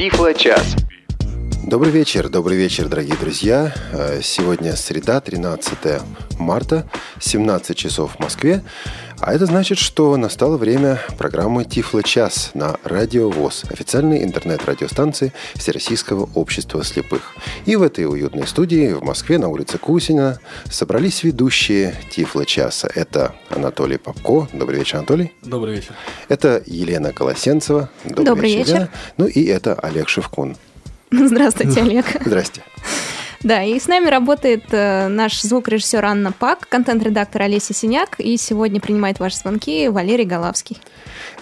Тифло-час. Добрый вечер, добрый вечер, дорогие друзья. Э, Сегодня среда, 13 марта, 17 часов в Москве. А это значит, что настало время программы «Тифло-час» на Радио ВОЗ, официальной интернет-радиостанции Всероссийского общества слепых. И в этой уютной студии в Москве на улице Кусина собрались ведущие «Тифло-часа». Это Анатолий Попко. Добрый вечер, Анатолий. Добрый вечер. Это Елена Колосенцева. Добрый вечер. Елена. Ну и это Олег Шевкун. Здравствуйте, Олег. Здрасте. Да, и с нами работает э, наш звукорежиссер Анна Пак, контент-редактор Олеся Синяк, и сегодня принимает ваши звонки Валерий Голавский.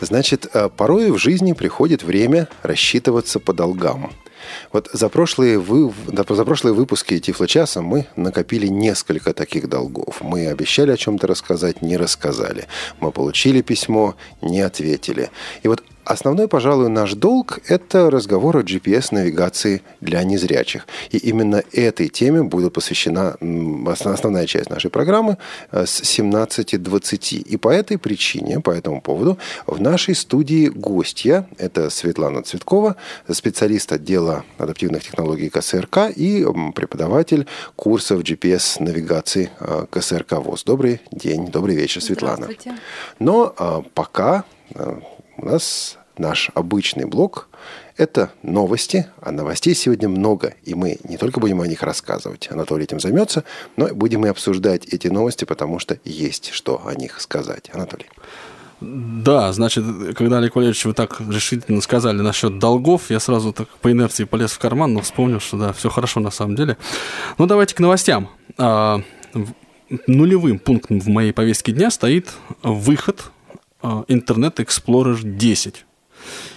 Значит, э, порой в жизни приходит время рассчитываться по долгам. Вот за прошлые, вы, за прошлые выпуски Тифло-часа мы накопили несколько таких долгов. Мы обещали о чем-то рассказать, не рассказали. Мы получили письмо, не ответили. И вот Основной, пожалуй, наш долг – это разговор о GPS-навигации для незрячих. И именно этой теме будет посвящена основная часть нашей программы э, с 17.20. И по этой причине, по этому поводу, в нашей студии гостья – это Светлана Цветкова, специалист отдела адаптивных технологий КСРК и преподаватель курсов GPS-навигации э, КСРК ВОЗ. Добрый день, добрый вечер, Светлана. Но а, пока у нас наш обычный блог – это новости, а новостей сегодня много, и мы не только будем о них рассказывать, Анатолий этим займется, но будем и обсуждать эти новости, потому что есть что о них сказать. Анатолий. Да, значит, когда, Олег Валерьевич, вы так решительно сказали насчет долгов, я сразу так по инерции полез в карман, но вспомнил, что да, все хорошо на самом деле. Ну, давайте к новостям. А, нулевым пунктом в моей повестке дня стоит выход Internet Explorer 10.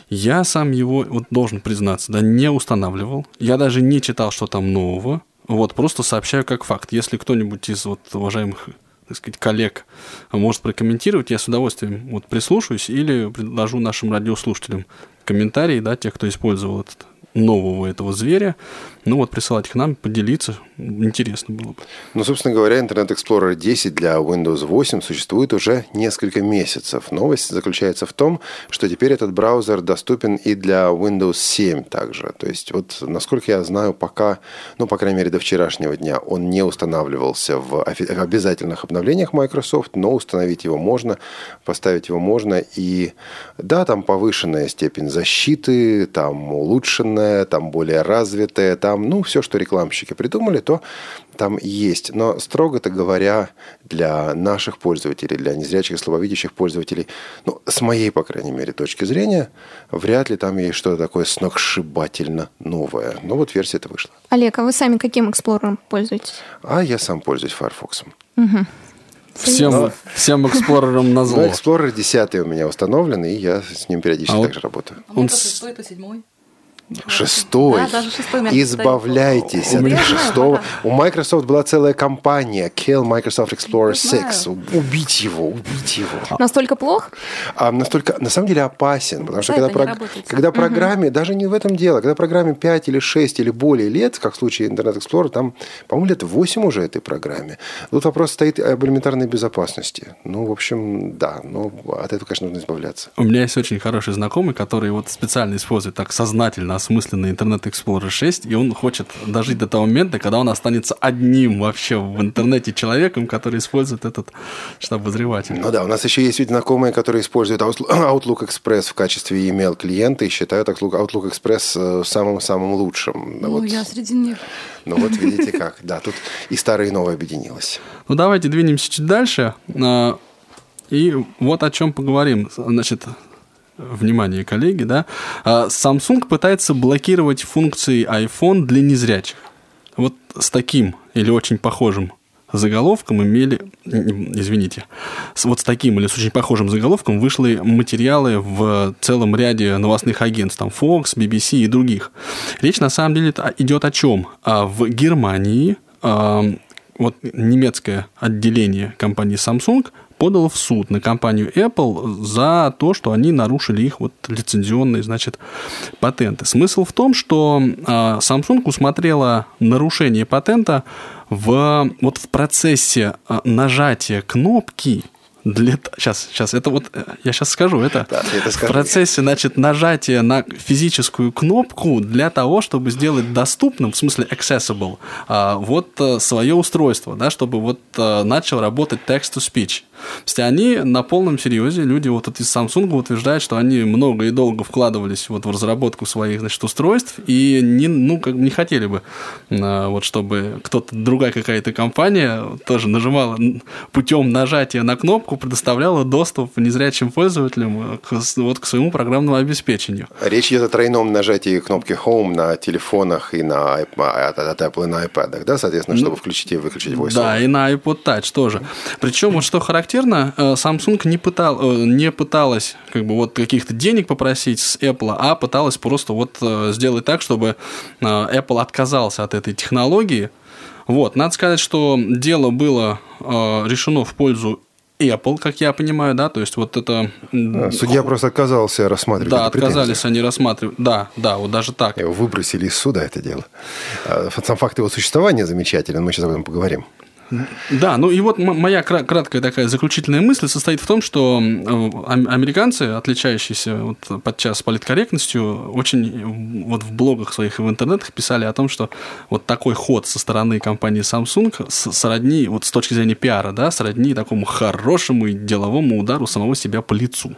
Я сам его, вот должен признаться, да, не устанавливал. Я даже не читал, что там нового. Вот, просто сообщаю как факт. Если кто-нибудь из вот уважаемых так сказать, коллег может прокомментировать, я с удовольствием вот прислушаюсь или предложу нашим радиослушателям комментарии, да, тех, кто использовал этот нового этого зверя. Ну вот присылать к нам, поделиться, интересно было бы. Ну, собственно говоря, Internet Explorer 10 для Windows 8 существует уже несколько месяцев. Новость заключается в том, что теперь этот браузер доступен и для Windows 7 также. То есть вот, насколько я знаю, пока, ну, по крайней мере, до вчерашнего дня он не устанавливался в обязательных обновлениях Microsoft, но установить его можно, поставить его можно. И да, там повышенная степень защиты, там улучшенная, там более развитая, там там, ну, все, что рекламщики придумали, то там есть. Но, строго-то говоря, для наших пользователей, для незрячих и слабовидящих пользователей, ну, с моей, по крайней мере, точки зрения, вряд ли там есть что-то такое сногсшибательно новое. Но вот версия это вышла. Олег, а вы сами каким эксплорером пользуетесь? А я сам пользуюсь Firefox. Угу. Всем, Но... всем эксплорером на зло. Ну, Explorer 10 у меня установлен, и я с ним периодически а также вот работаю. А шестой, то седьмой. Шестой. Да, даже шестой Избавляйтесь от шестого. У Microsoft была целая кампания Kill Microsoft Explorer 6. Убить его, убить его. Настолько плох? А, настолько, на самом деле опасен. Потому что когда, про, когда программе, угу. даже не в этом дело, когда программе 5 или 6 или более лет, как в случае Internet Explorer, там, по-моему, лет 8 уже этой программе. Тут вопрос стоит об элементарной безопасности. Ну, в общем, да. Но от этого, конечно, нужно избавляться. У меня есть очень хороший знакомый, который вот специально использует так сознательно осмысленно Internet Explorer 6, и он хочет дожить до того момента, когда он останется одним вообще в интернете человеком, который использует этот штаб-обозреватель. Ну да, у нас еще есть ведь знакомые, которые используют Outlook Express в качестве email клиента и считают Outlook Express э, самым-самым лучшим. Ну, вот. я среди них. Ну вот видите как, да, тут и старое и новое объединилось. Ну давайте двинемся чуть дальше. А, и вот о чем поговорим. Значит, внимание, коллеги, да, а Samsung пытается блокировать функции iPhone для незрячих. Вот с таким или очень похожим заголовком имели, извините, вот с таким или с очень похожим заголовком вышли материалы в целом ряде новостных агентств, там Fox, BBC и других. Речь на самом деле идет о чем? А в Германии вот немецкое отделение компании Samsung подал в суд на компанию Apple за то, что они нарушили их вот лицензионные, значит, патенты. Смысл в том, что а, Samsung усмотрела нарушение патента в, вот в процессе а, нажатия кнопки для... Сейчас, сейчас, это вот, э, я сейчас скажу, это Да, это в скажи. процессе, значит, нажатия на физическую кнопку для того, чтобы сделать доступным, в смысле accessible, а, вот э, свое устройство, да, чтобы вот э, начал работать text-to-speech. То есть они на полном серьезе, люди вот из Samsung утверждают, что они много и долго вкладывались вот в разработку своих, значит, устройств и не, ну, как, не хотели бы, а, вот, чтобы кто-то, другая какая-то компания тоже нажимала путем нажатия на кнопку, предоставляла доступ незрячим пользователям к, вот, к своему программному обеспечению. Речь идет о тройном нажатии кнопки Home на телефонах и на iPad, от от Apple и на iPad, да, соответственно, чтобы включить и выключить voice Да, и на iPod Touch тоже. Причем, вот что характерно, э, Samsung не, пытал, э, не пыталась как бы вот каких-то денег попросить с Apple, а пыталась просто вот э, сделать так, чтобы Apple отказался от этой технологии. Вот, надо сказать, что дело было решено в пользу Apple, как я понимаю, да, то есть вот это... А, Судья просто отказался рассматривать Да, отказались они рассматривать. Да, да, вот даже так. Его выбросили из суда это дело. А, Сам факт его существования замечателен, мы сейчас об этом поговорим. Да, ну и вот моя кра- краткая такая заключительная мысль состоит в том, что ам- американцы, отличающиеся вот подчас политкорректностью, очень вот в блогах своих и в интернетах писали о том, что вот такой ход со стороны компании Samsung сродни, вот с точки зрения пиара, да, сродни такому хорошему и деловому удару самого себя по лицу.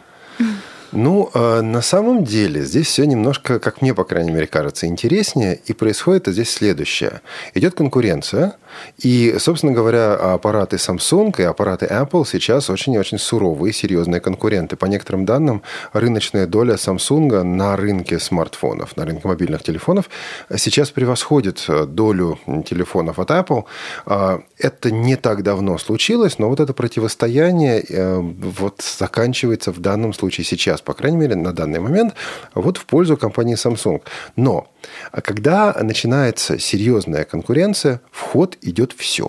Ну, э, на самом деле, здесь все немножко, как мне, по крайней мере, кажется, интереснее. И происходит здесь следующее. Идет конкуренция. И, собственно говоря, аппараты Samsung и аппараты Apple сейчас очень и очень суровые, серьезные конкуренты. По некоторым данным, рыночная доля Samsung на рынке смартфонов, на рынке мобильных телефонов сейчас превосходит э, долю телефонов от Apple. А, Это не так давно случилось, но вот это противостояние э, вот заканчивается в данном случае сейчас, по крайней мере, на данный момент, вот в пользу компании Samsung. Но а когда начинается серьезная конкуренция, в ход идет все.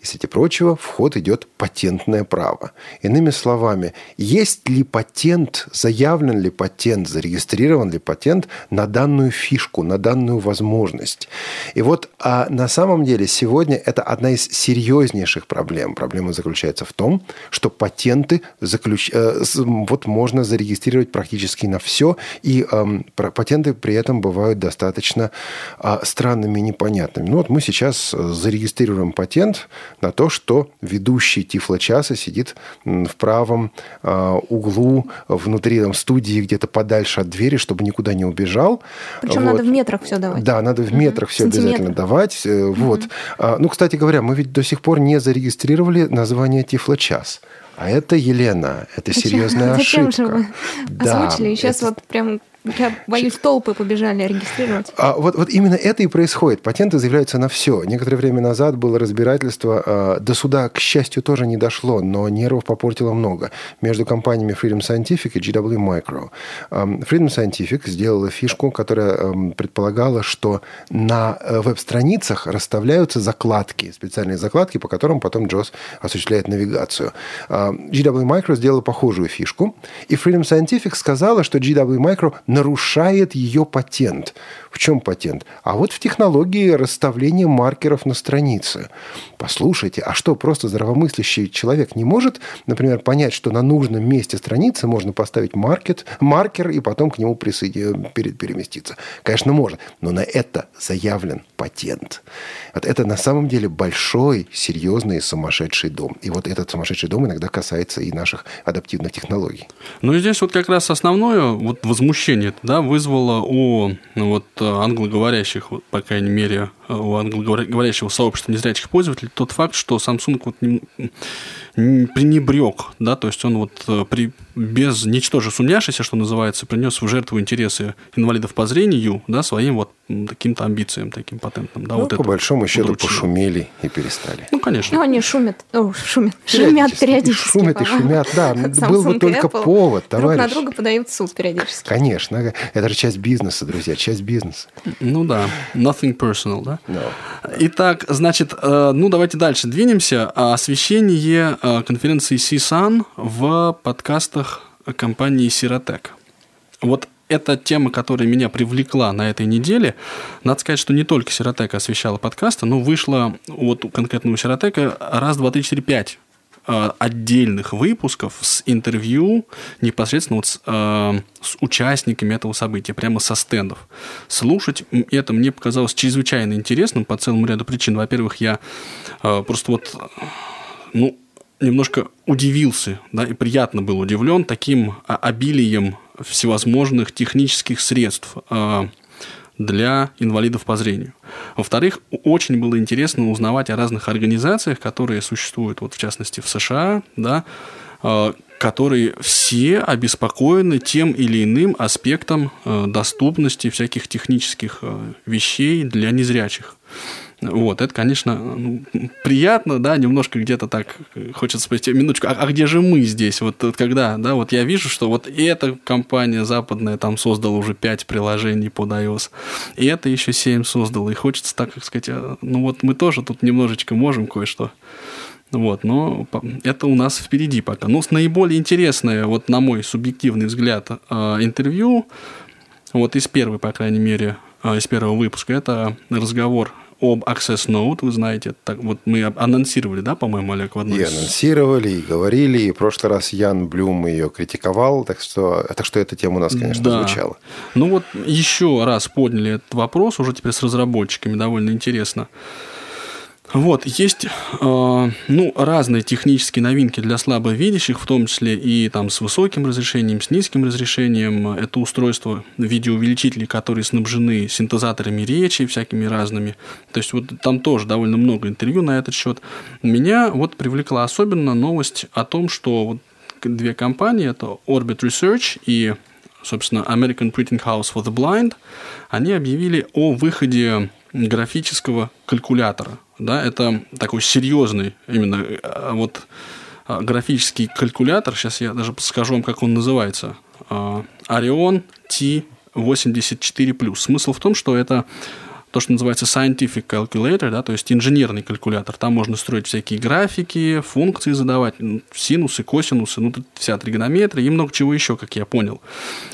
И, среди прочего, в ход идет патентное право. Иными словами, есть ли патент, заявлен ли патент, зарегистрирован ли патент на данную фишку, на данную возможность. И вот а на самом деле сегодня это одна из серьезнейших проблем. Проблема заключается в том, что патенты заключ... э, вот можно зарегистрировать практически на все, и про- патенты при этом бывают достаточно а, странными и непонятными. Ну вот мы сейчас э, зарегистрируем патент на то, что ведущий Тифло-часа сидит в правом а, углу внутри там, студии, где-то подальше от двери, чтобы никуда не убежал. Причем Вот. надо в метрах все давать. Да, надо в метрах все Сантиметры. обязательно давать. Э, Вот. А, Ну, кстати говоря, мы ведь до сих пор не зарегистрировали название Тифло-час. А это, Елена, это серьезная Зачем ошибка. же вы Да, озвучили? И сейчас это- вот прям, я боюсь, толпы побежали регистрировать. А вот, вот именно это и происходит. Патенты заявляются на все. Некоторое время назад было разбирательство. э, До суда, к счастью, тоже не дошло, но нервов попортило много. Между компаниями Freedom Scientific и GW Micro. Freedom Scientific сделала фишку, которая предполагала, что на э, веб-страницах расставляются закладки, специальные закладки, по которым потом JOS осуществляет навигацию. GW Micro сделала похожую фишку, и Freedom Scientific сказала, что GW Micro нарушает ее патент. В чем патент? А вот в технологии расставления маркеров на странице. Послушайте, а что, просто здравомыслящий человек не может, например, понять, что на нужном месте страницы можно поставить маркет, маркер и потом к нему присоедин- пере- переместиться? Конечно, может, но на это заявлен патент. Вот это на самом деле большой, серьезный, сумасшедший дом. И вот этот сумасшедший дом иногда касается и наших адаптивных технологий. Ну и здесь вот как раз основное вот возмущение да, вызвало у ну, вот, э, англоговорящих, по крайней мере, у англоговорящего сообщества незрячих пользователей тот факт, что Samsung вот не, не пренебрег, да, то есть он вот э, при, без ничтоже сумняшися, что называется, принес в жертву интересы инвалидов по зрению, да, своим вот м, каким-то амбициям таким патентным. Да, Ну, вот по это большому счету удручило. пошумели и перестали. Ну, конечно. Ну, они шумят, о, шумят, шумят периодически. Шумят и шумят, да. Samsung Был бы только Apple повод, Друг на товарищ. друга подают суд периодически. Конечно. Это же часть бизнеса, друзья, часть бизнеса. Ну да, nothing personal, да. No. Итак, значит, э, ну давайте дальше двинемся. Освещение э, конференции CSUN в подкастах компании Сиротек. Вот эта тема, которая меня привлекла на этой неделе, надо сказать, что не только Сиротек освещала подкасты, но вышло вот у конкретного Сиротека раз, два, три, четыре, пять отдельных выпусков с интервью непосредственно вот с, э, с участниками этого события, прямо со стендов. Слушать это мне показалось чрезвычайно интересным по целому ряду причин. Во-первых, я э, просто вот, ну, немножко удивился, да, и приятно был удивлен таким а, обилием всевозможных технических средств э, для инвалидов по зрению. Во-вторых, очень было интересно узнавать о разных организациях, которые существуют, вот в частности в США, да, э, которые все обеспокоены тем или иным аспектом э, доступности всяких технических вещей для незрячих. Вот, это, конечно, ну, приятно, да, немножко где-то так хочется спросить, минуточку, а, а где же мы здесь? Вот, вот когда, да, вот я вижу, что вот эта компания западная там создала уже 5 приложений под iOS, и это еще 7 создала, и хочется так, как сказать, а, ну вот мы тоже тут немножечко можем кое-что. Вот, но это у нас впереди пока. Но наиболее интересное, вот на мой субъективный взгляд, интервью, вот из первой, по крайней мере, из первого выпуска, это разговор об Access Note, вы знаете, так вот мы анонсировали, да, по-моему, Олег, в одной И анонсировали, и говорили, и в прошлый раз Ян Блюм ее критиковал, так что, так что эта тема у нас, конечно, да. звучала. Ну вот еще раз подняли этот вопрос, уже теперь с разработчиками, довольно интересно. Вот, есть э, ну, разные технические новинки для слабовидящих, в том числе и там с высоким разрешением, с низким разрешением. Это устройство видеоувеличителей, которые снабжены синтезаторами речи всякими разными. То есть вот там тоже довольно много интервью на этот счет. Меня вот привлекла особенно новость о том, что вот две компании, это Orbit Research и, собственно, American Printing House for the Blind, они объявили о выходе графического калькулятора. Да, это такой серьезный именно э, вот э, графический калькулятор. Сейчас я даже скажу вам, как он называется. Orion T84+. Смысл в том, что это то, что называется scientific calculator, да, то есть инженерный калькулятор. Там можно строить всякие графики, функции задавать, синусы, косинусы, ну, тут вся тригонометрия и много чего еще, как я понял.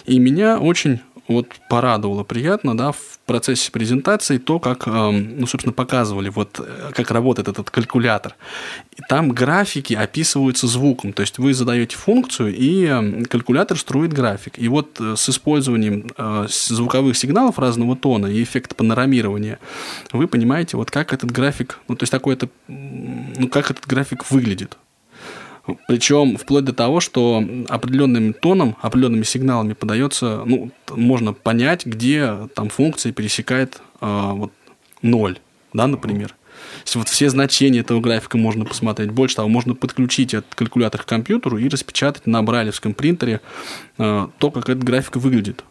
И меня очень вот порадовало приятно, да, в процессе презентации то, как, эм, ну, собственно, показывали, вот э, как работает этот калькулятор. И там графики описываются звуком, то есть вы задаете функцию, и эм, калькулятор строит график. И вот э, с использованием э, звуковых сигналов разного тона и эффекта панорамирования вы понимаете, вот как этот график, ну, то есть такой это, ну, как этот график выглядит. Причем вплоть до того, что определенным тоном, определенными сигналами подается, ну, можно понять, где там функция пересекает э, вот ноль, да, например. Вот все значения этого графика можно посмотреть. Больше того, можно подключить этот калькулятор к компьютеру и распечатать на брайлевском принтере э, то, как этот график выглядит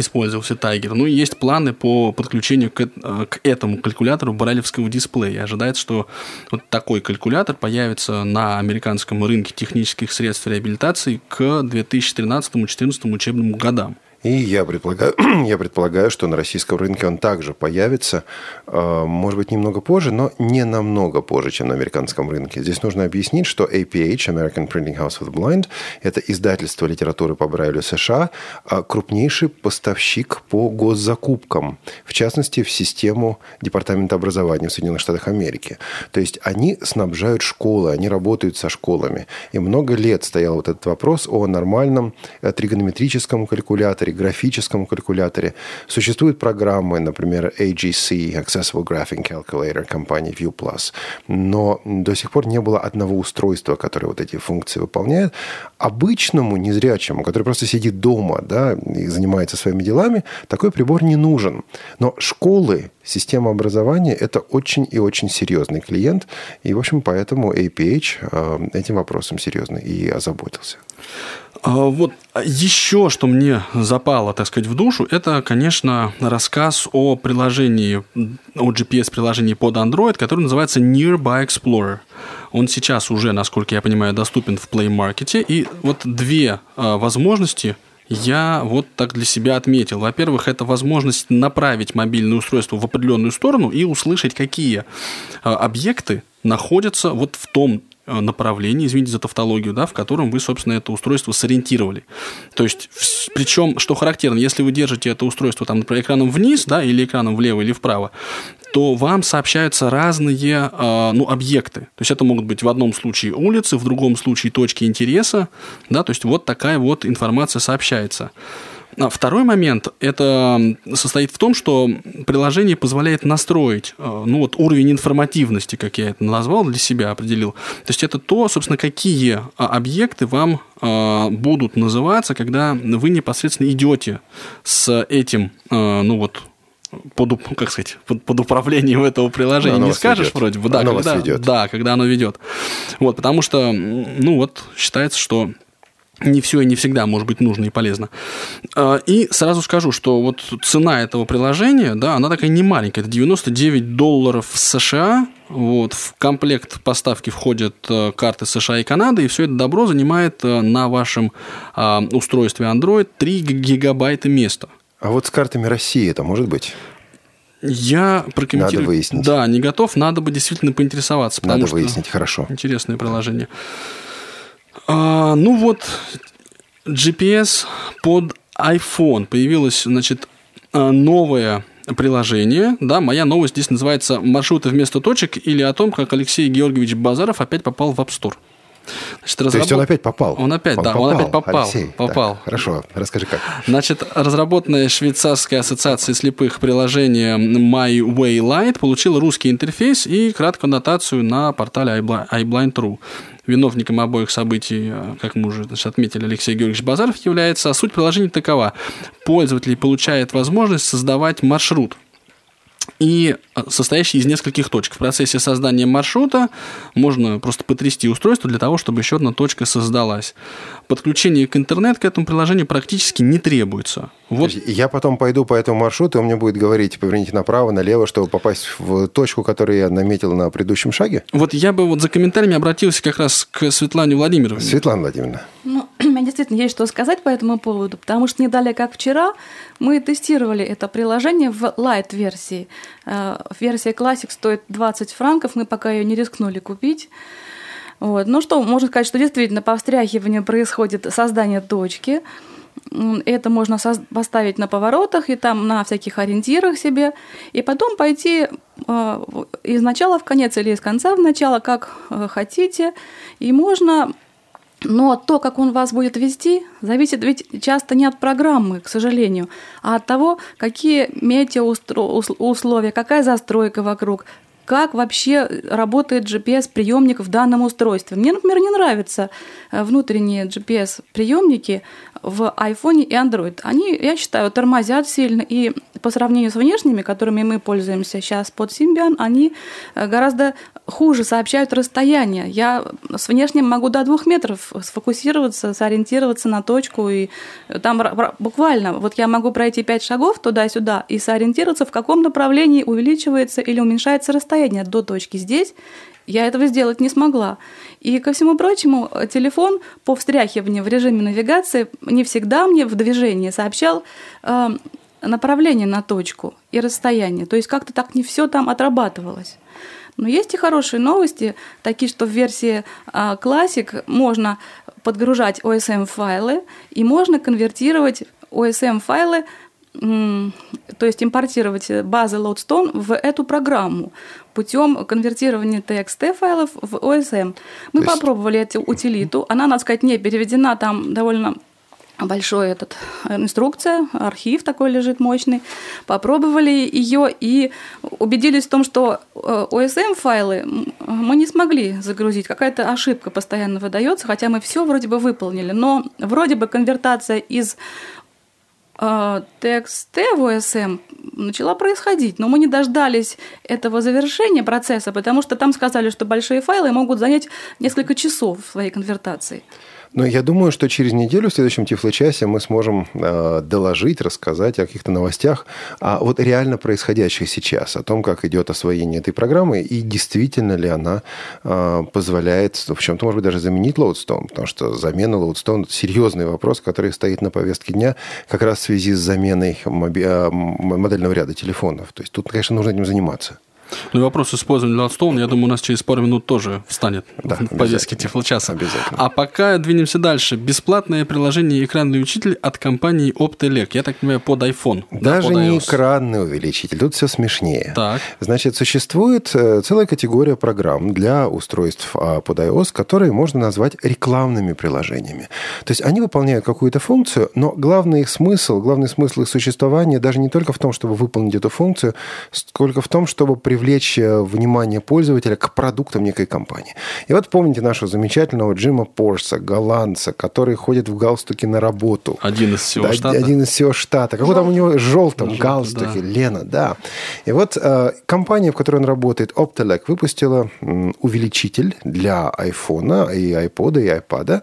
использовался Tiger. Ну и есть планы по подключению к, э, к этому калькулятору брайлевского дисплея. Ожидается, что вот такой калькулятор появится на американском рынке технических средств реабилитации к 2013-2014 учебному годам. И я предполагаю, я предполагаю, что на российском рынке он также появится, э, может быть, немного позже, но не намного позже, чем на американском рынке. Здесь нужно объяснить, что APH, American Printing House for the Blind, это издательство литературы по Брайлю США, а крупнейший поставщик по госзакупкам, в частности, в систему Департамента образования в Соединенных Штатах Америки. То есть они снабжают школы, они работают со школами. И много лет стоял вот этот вопрос о нормальном э, тригонометрическом калькуляторе, графическом калькуляторе. Существуют программы, например, AGC, Accessible Graphing Calculator компании ViewPlus, но до сих пор не было одного устройства, которое вот эти функции выполняет. Обычному незрячему, который просто сидит дома да, и занимается своими делами, такой прибор не нужен. Но школы, система образования – это очень и очень серьезный клиент, и, в общем, поэтому APH э, этим вопросом серьезно и озаботился. А, вот еще, что мне запало, так сказать, в душу, это, конечно, рассказ о приложении, о GPS-приложении под Android, которое называется Nearby Explorer. Он сейчас уже, насколько я понимаю, доступен в Play Market. И вот две а, возможности я вот так для себя отметил. Во-первых, это возможность направить мобильное устройство в определенную сторону и услышать, какие а, объекты находятся вот в том э, направление, извините за тавтологию, да, в котором вы, собственно, это устройство сориентировали. То есть, причем, что характерно, если вы держите это устройство, там, например, экраном вниз, да, или экраном влево или вправо, то вам сообщаются разные э, ну, объекты. То есть это могут быть в одном случае улицы, в другом случае точки интереса. Да, то есть вот такая вот информация сообщается. А второй момент это состоит в том, что приложение позволяет настроить э, ну, вот уровень информативности, как я это назвал для себя, определил. То есть это то, собственно, какие а, объекты вам э, будут называться, когда вы непосредственно идете с этим, э, ну вот, под, как сказать, под, под управлением этого приложения оно не скажешь ведет. вроде бы, да, оно когда, вас ведет. да, когда оно ведет. Вот, потому что, ну вот, считается, что не все и не всегда может быть нужно и полезно. А, и сразу скажу, что вот цена этого приложения, да, она такая не маленькая, это 99 долларов США, вот, в комплект поставки входят э, карты США и Канады, и все это добро занимает э, на вашем а, устройстве Android 3 гигабайта места. А вот с картами России это может быть? Я прокомментирую. Надо выяснить. Да, не готов, надо бы действительно поинтересоваться. Надо выяснить, хорошо. Интересное приложение. А, ну вот, GPS под iPhone. Появилось, значит, а, новое приложение. Да, моя новость здесь называется «Маршруты вместо точек» или о том, как Алексей Георгиевич Базаров опять попал в App Store. Значит, разработ... То есть он опять попал? Он опять, он да, попал, он опять попал. Алексей, попал. Так, хорошо, расскажи как. Значит, разработанная швейцарской ассоциацией слепых приложение My Way Light получила русский интерфейс и краткую аннотацию на портале iBlind.ru. Виновником обоих событий, как мы уже значит, отметили, Алексей Георгиевич Базаров является. А суть приложения такова. Пользователь получает возможность создавать маршрут и э, состоящий из нескольких точек. В процессе создания маршрута можно просто потрясти устройство для того, чтобы еще одна точка создалась. Подключение к интернету к этому приложению практически не требуется. Вот. Я потом пойду по этому маршруту, и он мне будет говорить, поверните направо, налево, чтобы попасть в точку, которую я наметил на предыдущем шаге? Вот я бы вот за комментариями обратился как раз к Светлане Владимировне. Светлана Владимировна. Ну, у меня действительно есть что сказать по этому поводу, потому что не далее, как вчера, мы тестировали это приложение в Lite-версии. Э, версия Classic стоит 20 франков, мы пока ее не рискнули купить. Вот. Ну что, можно сказать, что действительно по встряхиванию происходит создание точки. Это можно поставить на поворотах и там на всяких ориентирах себе, и потом пойти э, из начала в конец или из конца в начало, как э, хотите. И можно но то, как он вас будет вести, зависит ведь часто не от программы, к сожалению, а от того, какие метеоусловия, какая застройка вокруг, как вообще работает GPS-приемник в данном устройстве. Мне, например, не нравятся э, внутренние GPS-приемники в iPhone и Android. Они, я считаю, тормозят сильно, и по сравнению с внешними, которыми мы пользуемся сейчас под Symbian, они э, гораздо хуже сообщают расстояние. Я с внешним могу до двух метров сфокусироваться, сориентироваться на точку, и там буквально, вот я могу пройти пять шагов туда-сюда и сориентироваться, в каком направлении увеличивается или уменьшается расстояние до точки здесь, я этого сделать не смогла. И ко всему прочему, телефон по встряхиванию в режиме навигации не всегда мне в движении сообщал э, направление на точку и расстояние. То есть как-то так не все там отрабатывалось. Но есть и хорошие новости, такие, что в версии э, Classic можно подгружать OSM-файлы и можно конвертировать OSM-файлы то есть импортировать базы Loadstone в эту программу путем конвертирования TXT файлов в OSM. Мы есть... попробовали эту утилиту. Она, надо сказать, не переведена, там довольно большой этот э, инструкция, архив такой лежит мощный. Попробовали ее и убедились в том, что OSM э, файлы мы не смогли загрузить. Какая-то ошибка постоянно выдается, хотя мы все вроде бы выполнили. Но вроде бы конвертация из TXT в OSM начала происходить, но мы не дождались этого завершения процесса, потому что там сказали, что большие файлы могут занять несколько часов своей конвертации. Но я думаю, что через неделю в следующем Тифло-часе мы сможем э, доложить, рассказать о каких-то новостях, о вот реально происходящих сейчас, о том, как идет освоение этой программы и действительно ли она э, позволяет в чем-то, может быть, даже заменить Loadstone, потому что замена Loadstone – серьезный вопрос, который стоит на повестке дня как раз в связи с заменой моби- модельного ряда телефонов. То есть тут, конечно, нужно этим заниматься. Ну и вопрос использования Gladstone, я думаю, у нас через пару минут тоже встанет Да, в повестке. Тифлочаса. Обязательно. А пока двинемся дальше. Бесплатное приложение «Экранный учитель» от компании Optelec. Я так понимаю, под iPhone. да, Даже под не экранный увеличитель, тут все смешнее. Так. Значит, существует э, целая категория программ для устройств а, под iOS, которые можно назвать рекламными приложениями. То есть они выполняют какую-то функцию, но главный их смысл, главный смысл их существования даже не только в том, чтобы выполнить эту функцию, сколько в том, чтобы привлечь э, внимание пользователя к продуктам некой компании. И вот помните нашего замечательного Джима Порса, голландца, который ходит в галстуке на работу. Один из всего Да, штата. Один из всего штата. Какой там у него желтом Желтый, галстуке, да. Лена, да. И вот э, компания, в которой он работает, Optelec, выпустила м, увеличитель для iPhone, и iPod, и iPad.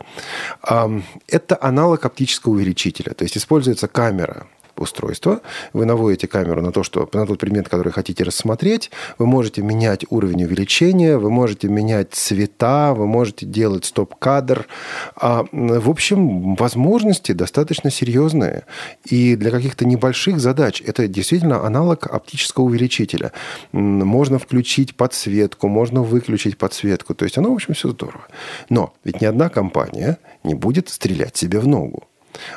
Ам, это аналог оптического увеличителя. То есть используется камера устройства. Вы наводите камеру на, то, что, на тот предмет, который хотите рассмотреть. Вы можете менять уровень увеличения, вы можете менять цвета, вы можете делать стоп-кадр. А, в общем, возможности достаточно серьезные. И для каких-то небольших задач это действительно аналог оптического увеличителя. Можно включить подсветку, можно выключить подсветку. То есть оно, в общем, все здорово. Но ведь ни одна компания не будет стрелять себе в ногу.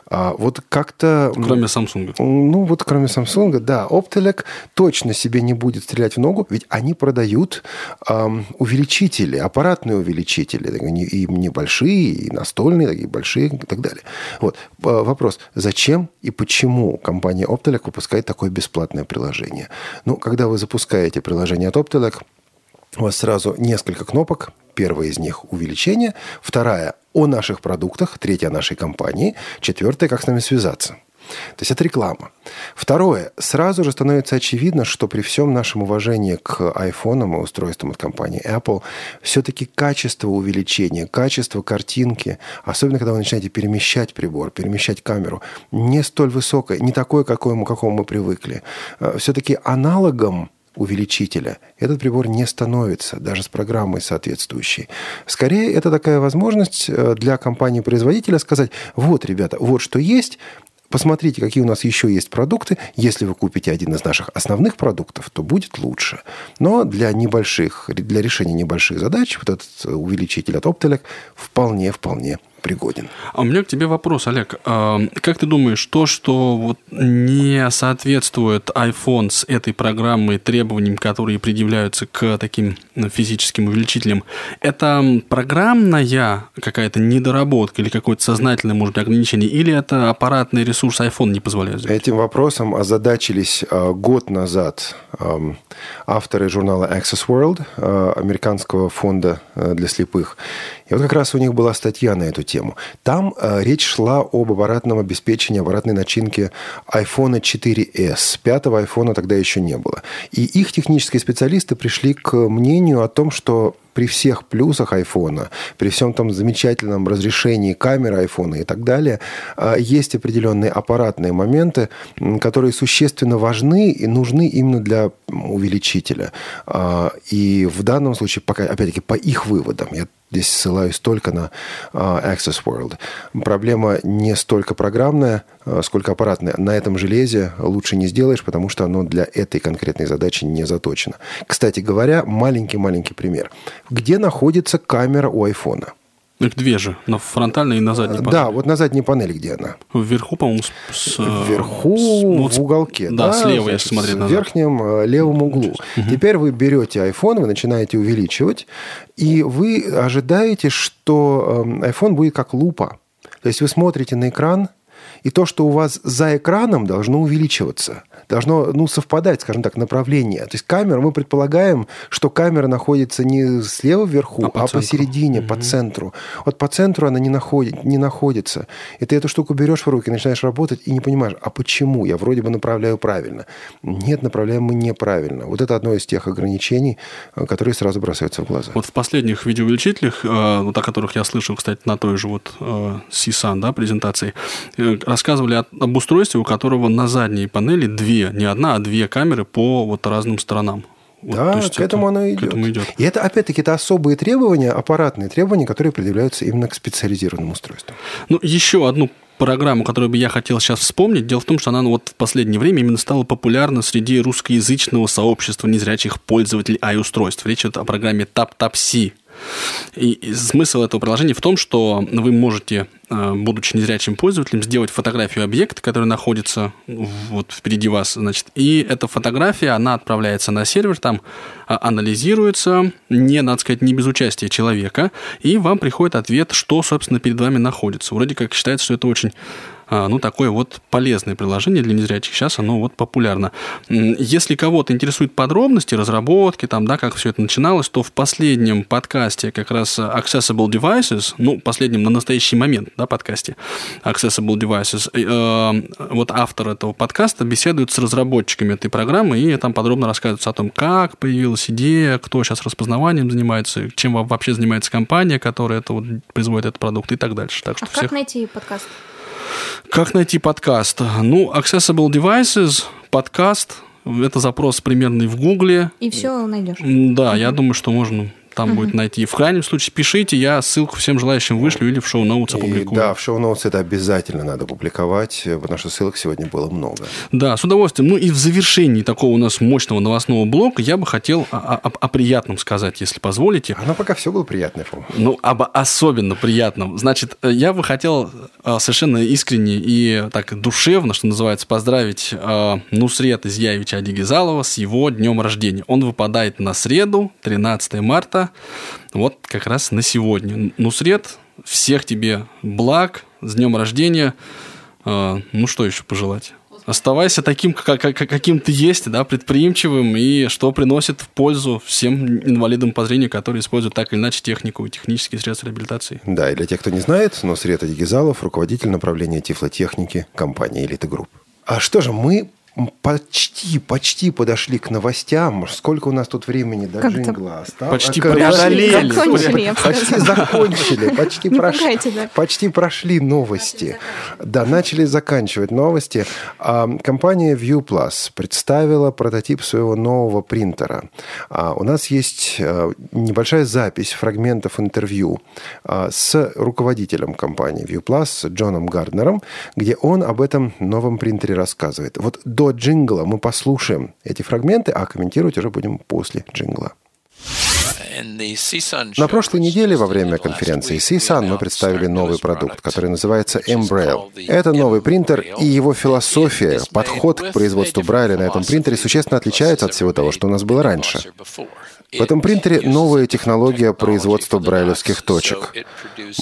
А вот как-то... Кроме Samsung. Ну, вот кроме Samsung, да, Optelec точно себе не будет стрелять в ногу, ведь они продают ам, увеличители, аппаратные увеличители, и небольшие, и настольные, такие большие, и так далее. Вот а, вопрос, зачем и почему компания Optelec выпускает такое бесплатное приложение? Ну, когда вы запускаете приложение от Optelec, у вас сразу несколько кнопок. Первая из них – увеличение. Вторая – о наших продуктах. Третья – о нашей компании. Четвертая – как с нами связаться. То есть это реклама. Второе. Сразу же становится очевидно, что при всем нашем уважении к айфонам и устройствам от компании Apple, все-таки качество увеличения, качество картинки, особенно когда вы начинаете перемещать прибор, перемещать камеру, не столь высокое, не такое, какое, к какому мы привыкли. Все-таки аналогом увеличителя этот прибор не становится, даже с программой соответствующей. Скорее, это такая возможность э, для компании-производителя сказать, вот, ребята, вот что есть, Посмотрите, какие у нас еще есть продукты. Если вы купите один из наших основных продуктов, то будет лучше. Но для небольших, для решения небольших задач вот этот увеличитель от Optelec вполне-вполне пригоден. А у меня к тебе вопрос, Олег. А, Как ты думаешь, то, что вот не соответствует iPhone с этой программой требованиям, которые предъявляются к таким ну, физическим увеличителям, это программная какая-то недоработка или какое-то сознательное, может быть, ограничение, или это аппаратный ресурс iPhone не позволяет сделать? Этим вопросом озадачились э, год назад авторы журнала Access World, э, американского фонда для слепых. И вот как раз у них была статья на эту тему. Там э, речь шла об аппаратном обеспечении, аппаратной начинке iPhone 4s. Пятого iPhone тогда еще не было. И их технические специалисты пришли к мнению о том, что при всех плюсах айфона, при всем том замечательном разрешении камеры айфона и так далее, э, есть определенные аппаратные моменты, которые существенно важны и нужны именно для увеличителя. А, И в данном случае, пока, опять-таки, по их выводам, я здесь ссылаюсь только на а, Access World. Проблема не столько программная, а, сколько аппаратная. На этом железе лучше не сделаешь, потому что оно для этой конкретной задачи не заточено. Кстати говоря, маленький-маленький пример. Где находится камера у айфона? Их две же, на фронтальной и на задней панели. Да, вот на задней панели где она? Вверху, по-моему, с, э, Вверху, с- ну, в уголке. Да, слева, значит, если смотреть В назад. верхнем э, левом углу. Теперь вы берете iPhone, вы начинаете увеличивать, и вы ожидаете, что эм, iPhone будет как лупа. То есть вы смотрите на экран, и то, что у вас за экраном, должно увеличиваться. Должно ну, совпадать, скажем так, направление. То есть камера, мы предполагаем, что камера находится не слева вверху, А а, по центру. посередине, по центру. Вот по центру она не, находит, не находится. И ты эту штуку берешь в руки, начинаешь работать и не понимаешь, а почему? Я вроде бы направляю правильно. Нет, направляем мы неправильно. Вот это одно из тех ограничений, э, которые сразу бросаются в глаза. Вот в последних видеоувеличителях, э, вот о которых я слышал, кстати, на той же вот э, CSUN, да, презентации, рассказывали об устройстве, у которого на задней панели две, не одна, а две камеры по вот разным сторонам. Вот, да, к этому это- оно К идет. этому идет. И это, опять-таки, это особые требования, аппаратные требования, которые предъявляются именно к специализированным устройствам. Ну, еще одну программу, которую бы я хотел сейчас вспомнить. Дело в том, что она ну, вот в последнее время именно стала популярна среди русскоязычного сообщества незрячих пользователей i-устройств. Речь идет о программе TapTapC. И смысл этого приложения в том, что вы можете, будучи незрячим пользователем, сделать фотографию объекта, который находится вот впереди вас, значит, и эта фотография, она отправляется на сервер, там а, анализируется, не, надо сказать, не без участия человека, и вам приходит ответ, что, собственно, перед вами находится. Вроде как считается, что это очень ну, такое вот полезное приложение для незрячих. Сейчас оно вот популярно. Если кого-то интересуют подробности, разработки, там, да, как все это начиналось, то в последнем подкасте как раз Accessible Devices, ну, последнем на настоящий момент, да, подкасте Accessible Devices, э, вот автор этого подкаста беседует с разработчиками этой программы, и там подробно рассказывается о том, как появилась идея, кто сейчас распознаванием занимается, чем вообще занимается компания, которая это вот производит этот продукт и так дальше. Так что а всех... как найти подкаст? Как найти подкаст? Ну, Accessible Devices, подкаст, это запрос примерный в Гугле. И все найдешь. Да, угу. я думаю, что можно там угу. будет найти. В крайнем случае пишите, я ссылку всем желающим вышлю или в шоу-ноутс опубликую. Да, в шоу-ноутс это обязательно надо публиковать, потому что ссылок сегодня было много. Да, с удовольствием. Ну и в завершении такого у нас мощного новостного блока я бы хотел о, о, о приятном сказать, если позволите. Оно пока все было приятное, по-моему. Ну, об особенно приятном. Значит, я бы хотел э, совершенно искренне и так душевно, что называется, поздравить э, Нусрета Зияевича Адигизалова с его днем рождения. Он выпадает на среду, 13 марта, вот как раз на сегодня. Нусред, всех тебе благ, с днем рождения. А, ну, что еще пожелать? Оставайся таким, как, как, каким ты есть, да, предприимчивым, и что приносит в пользу всем инвалидам по зрению, которые используют так или иначе технику и технические средства реабилитации. Да, и для тех, кто не знает, Нусрет Адигизалов, руководитель направления тифлотехники компании «Элита Групп». А что же, мы почти, почти подошли к новостям. Сколько у нас тут времени до как джингла осталось? Почти а, преодолели. Закончили, почти закончили. Почти, прош... да. почти прошли новости. Да, начали заканчивать новости. А, компания ViewPlus представила прототип своего нового принтера. А, у нас есть а, небольшая запись фрагментов интервью а, с руководителем компании ViewPlus Джоном Гарднером, где он об этом новом принтере рассказывает. Вот до джингла мы послушаем эти фрагменты, а комментировать уже будем после джингла. На прошлой неделе во время конференции CSUN мы представили новый продукт, который называется Embrail. Это новый принтер, и его философия, подход к производству Брайля на этом принтере существенно отличается от всего того, что у нас было раньше. В этом принтере новая технология производства брайлевских точек.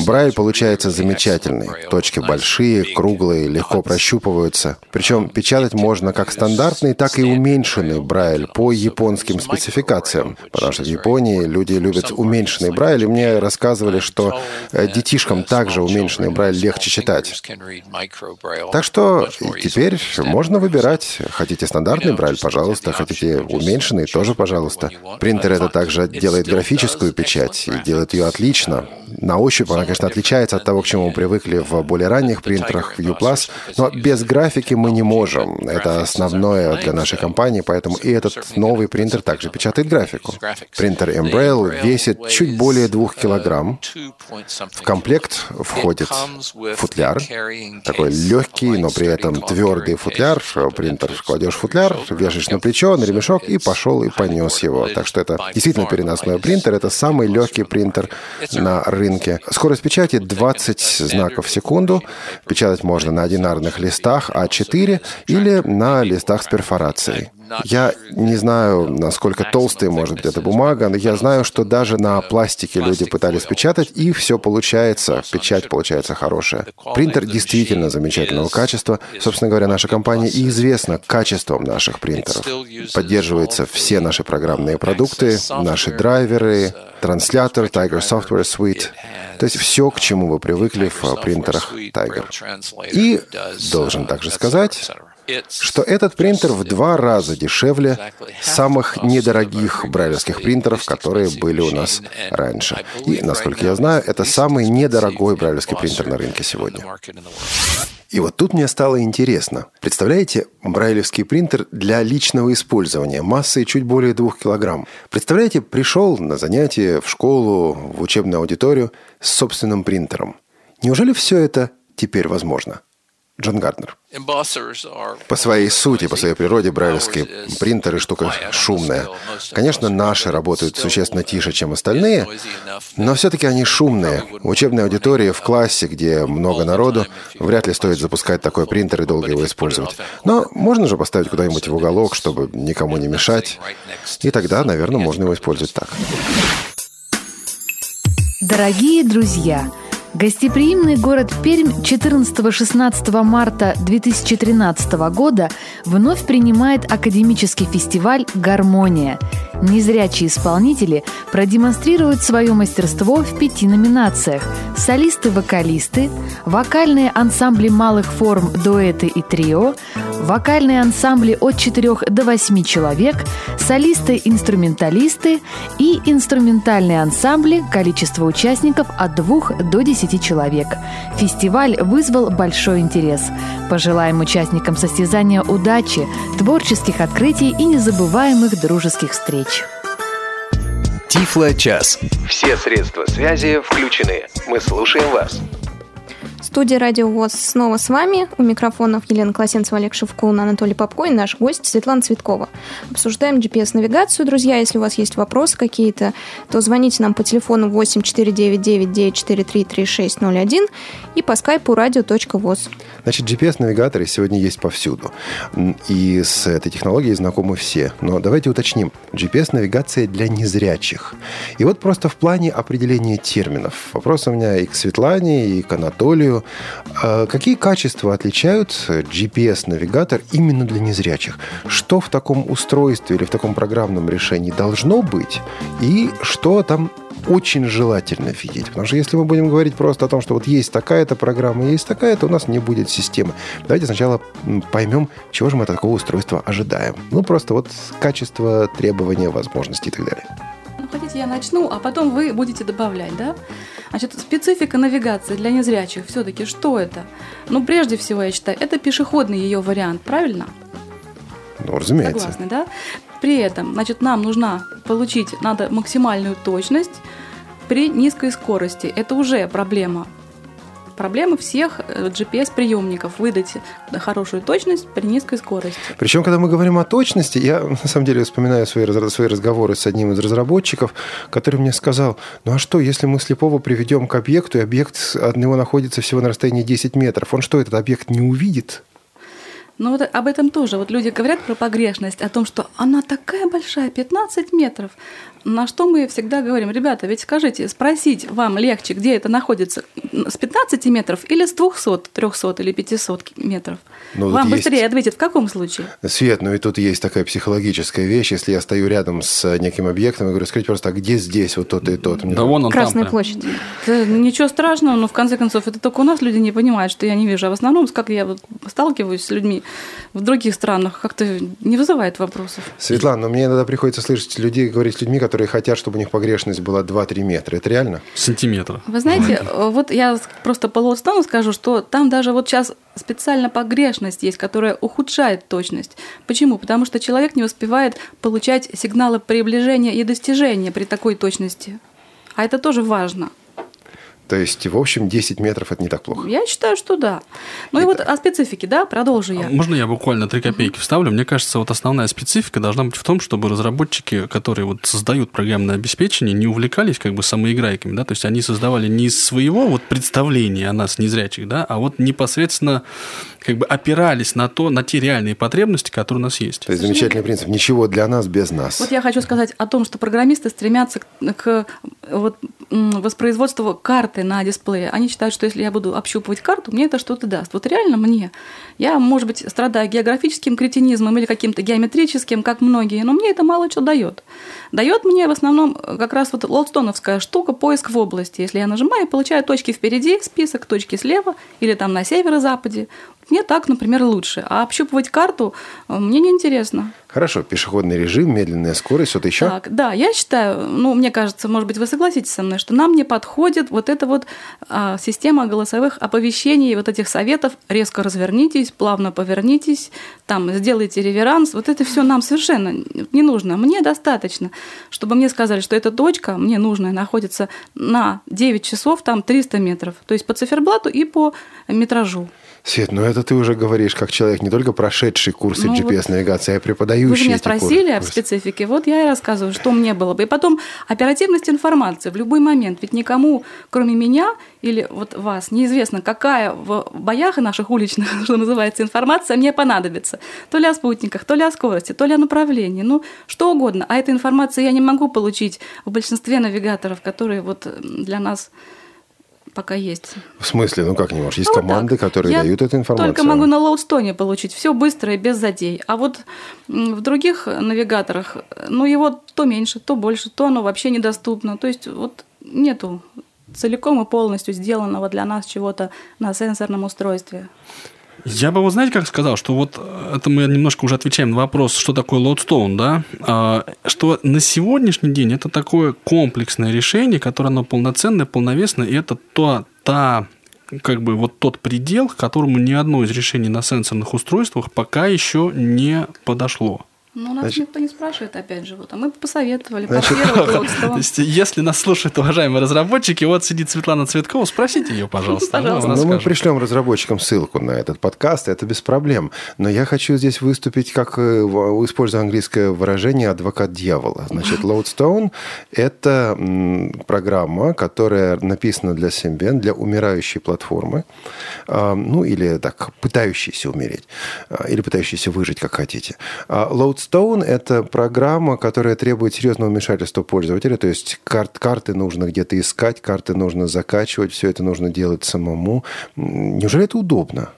Брайль получается замечательный. Точки большие, круглые, легко прощупываются. Причем печатать можно как стандартный, так и уменьшенный брайль по японским спецификациям. Потому что в Японии люди любят уменьшенный брайль, и мне рассказывали, что э, детишкам также уменьшенный брайль легче читать. Так что теперь можно выбирать. Хотите стандартный брайль, пожалуйста. Хотите уменьшенный, тоже пожалуйста. Принтер это также делает графическую печать и делает ее отлично. На ощупь она, конечно, отличается от того, к чему мы привыкли в более ранних принтерах View Plus, но без графики мы не можем. Это основное для нашей компании, поэтому и этот новый принтер также печатает графику. Принтер Embrail весит чуть более двух килограмм. В комплект входит футляр, такой легкий, но при этом твердый футляр. Принтер кладешь футляр, вешаешь на плечо, на ремешок и пошел и понес его. Так что это действительно переносной принтер. Это самый легкий принтер на рынке. Скорость печати 20 знаков в секунду. Печатать можно на одинарных листах А4 или на листах с перфорацией. Я не знаю, насколько толстая может быть эта бумага, но я знаю, что даже на пластике люди пытались печатать, и все получается, печать получается хорошая. Принтер действительно замечательного качества. Собственно говоря, наша компания и известна качеством наших принтеров. Поддерживаются все наши программные продукты, наши драйверы, транслятор, Tiger Software Suite. То есть все, к чему вы привыкли в принтерах Tiger. И должен также сказать, что этот принтер в два раза дешевле самых недорогих брайлевских принтеров, которые были у нас раньше. И, насколько я знаю, это самый недорогой брайлевский принтер на рынке сегодня. И вот тут мне стало интересно. Представляете, брайлевский принтер для личного использования массой чуть более двух килограмм. Представляете, пришел на занятие в школу, в учебную аудиторию с собственным принтером. Неужели все это теперь возможно? Джон Гарднер. По своей сути, по своей природе, брайлевские принтеры штука шумная. Конечно, наши работают существенно тише, чем остальные, но все-таки они шумные. В учебной аудитории, в классе, где много народу, вряд ли стоит запускать такой принтер и долго его использовать. Но можно же поставить куда-нибудь в уголок, чтобы никому не мешать, и тогда, наверное, можно его использовать так. Дорогие друзья! Гостеприимный город Пермь 14-16 марта 2013 года вновь принимает академический фестиваль «Гармония». Незрячие исполнители продемонстрируют свое мастерство в пяти номинациях – солисты-вокалисты, вокальные ансамбли малых форм, дуэты и трио, вокальные ансамбли от 4 до 8 человек, солисты-инструменталисты и инструментальные ансамбли, количество участников от 2 до 10 человек. Фестиваль вызвал большой интерес. Пожелаем участникам состязания удачи, творческих открытий и незабываемых дружеских встреч. Тифло час. Все средства связи включены. Мы слушаем вас. Студия Радио ВОЗ снова с вами. У микрофонов Елена Класенцева, Олег Шевкун, Анатолий Попко и наш гость Светлана Цветкова. Обсуждаем GPS-навигацию. Друзья, если у вас есть вопросы какие-то, то звоните нам по телефону 8499-943-3601 и по скайпу radio.voz. Значит, GPS-навигаторы сегодня есть повсюду. И с этой технологией знакомы все. Но давайте уточним. GPS-навигация для незрячих. И вот просто в плане определения терминов. Вопрос у меня и к Светлане, и к Анатолию. А какие качества отличают GPS-навигатор именно для незрячих? Что в таком устройстве или в таком программном решении должно быть? И что там очень желательно видеть. Потому что если мы будем говорить просто о том, что вот есть такая-то программа, есть такая-то, у нас не будет системы. Давайте сначала поймем, чего же мы от такого устройства ожидаем. Ну, просто вот качество, требования, возможности и так далее. Хотите, я начну, а потом вы будете добавлять, да? Значит, специфика навигации для незрячих все-таки что это? Ну, прежде всего, я считаю, это пешеходный ее вариант, правильно? Ну, разумеется. Согласны, да? При этом, значит, нам нужна получить, надо максимальную точность при низкой скорости. Это уже проблема. Проблема всех э, GPS-приемников выдать хорошую точность при низкой скорости. Причем, когда мы говорим о точности, я на самом деле вспоминаю свои, свои разговоры с одним из разработчиков, который мне сказал, ну а что, если мы слепого приведем к объекту, и объект от него находится всего на расстоянии 10 метров, он что, этот объект не увидит? Ну вот об этом тоже. Вот люди говорят про погрешность, о том, что она такая большая, 15 метров. На что мы всегда говорим, ребята, ведь скажите, спросить вам легче, где это находится, с 15 метров или с 200, 300 или 500 метров? Ну, вам быстрее есть... ответит, в каком случае? Свет, но и тут есть такая психологическая вещь. Если я стою рядом с неким объектом и говорю, скажите просто, а где здесь вот тот и тот? Мне да вон он Красная там, площадь. Да, ничего страшного, но в конце концов это только у нас люди не понимают, что я не вижу. А в основном, как я вот сталкиваюсь с людьми в других странах, как-то не вызывает вопросов. Светлана, но мне иногда приходится слышать людей, говорить с людьми, которые хотят, чтобы у них погрешность была 2-3 метра. Это реально? Сантиметра. Вы знаете, вот я просто по Лоустону скажу, что там даже вот сейчас специально погрешность есть, которая ухудшает точность. Почему? Потому что человек не успевает получать сигналы приближения и достижения при такой точности. А это тоже важно. То есть, в общем, 10 метров это не так плохо. Я считаю, что да. Ну это... и вот о специфике, да, продолжу я. Можно я буквально три копейки вставлю? Мне кажется, вот основная специфика должна быть в том, чтобы разработчики, которые вот создают программное обеспечение, не увлекались как бы самоиграйками, да, то есть они создавали не из своего вот представления о нас, незрячих, да, а вот непосредственно как бы опирались на то, на те реальные потребности, которые у нас есть. То есть замечательный принцип. Ничего для нас без нас. Вот я хочу сказать о том, что программисты стремятся к, к вот, воспроизводству карты на дисплее. Они считают, что если я буду общупывать карту, мне это что-то даст. Вот реально мне. Я, может быть, страдаю географическим кретинизмом или каким-то геометрическим, как многие, но мне это мало что дает. Дает мне в основном как раз вот лолстоновская штука поиск в области. Если я нажимаю, получаю точки впереди, список, точки слева или там на северо-западе. Мне так, например, лучше. А общупывать карту э, мне неинтересно. Хорошо, пешеходный режим, медленная скорость, что-то еще? Так, да, я считаю, ну, мне кажется, может быть, вы согласитесь со мной, что нам не подходит вот эта вот а, система голосовых оповещений, вот этих советов, резко развернитесь, плавно повернитесь, там, сделайте реверанс, вот это все нам совершенно не нужно. Мне достаточно, чтобы мне сказали, что эта точка, мне нужная, находится на 9 часов, там 300 метров, то есть по циферблату и по метражу. Свет, ну это ты уже говоришь как человек, не только прошедший курсы ну, GPS-навигации, вот а преподающий Вы же меня спросили об специфике, вот я и рассказываю, что мне было бы. И потом оперативность информации в любой момент. Ведь никому, кроме меня или вот вас, неизвестно, какая в боях наших уличных, что называется, информация мне понадобится. То ли о спутниках, то ли о скорости, то ли о направлении, ну, что угодно. А этой информации я не могу получить в большинстве навигаторов, которые вот для нас пока есть. В смысле? Ну как не можешь? Есть а команды, вот которые Я дают эту информацию. Только могу на Loadstone получить. Все быстро и без затей. А вот в других навигаторах, ну его то меньше, то больше, то оно вообще недоступно. То есть вот нету целиком и полностью сделанного для нас чего-то на сенсорном устройстве. Я бы, вот знаете, как сказал, что вот э, это мы немножко уже отвечаем на вопрос, что такое Loadstone, да, а, что на сегодняшний день это такое комплексное решение, которое оно полноценное, полновесное, и это то, та как бы вот тот предел, к которому ни одно из решений на сенсорных устройствах пока еще не подошло. Ну, нас Значит, никто не спрашивает, опять же, вот, а мы посоветовали, Значит, Если нас слушают уважаемые разработчики, вот сидит Светлана Цветкова, спросите ее, пожалуйста. пожалуйста. Ну, мы пришлем разработчикам ссылку на этот подкаст, это без проблем. Но я хочу здесь выступить, как э, используя английское выражение, адвокат дьявола. Значит, Loadstone – это программа, которая написана для Symbian, для умирающей платформы, а, ну, или так, пытающейся умереть, а, или пытающейся выжить, как хотите. Loadstone Stone – это программа, которая требует серьезного вмешательства пользователя, то есть карт, карты нужно где-то искать, карты нужно закачивать, все это нужно делать самому. Неужели это удобно?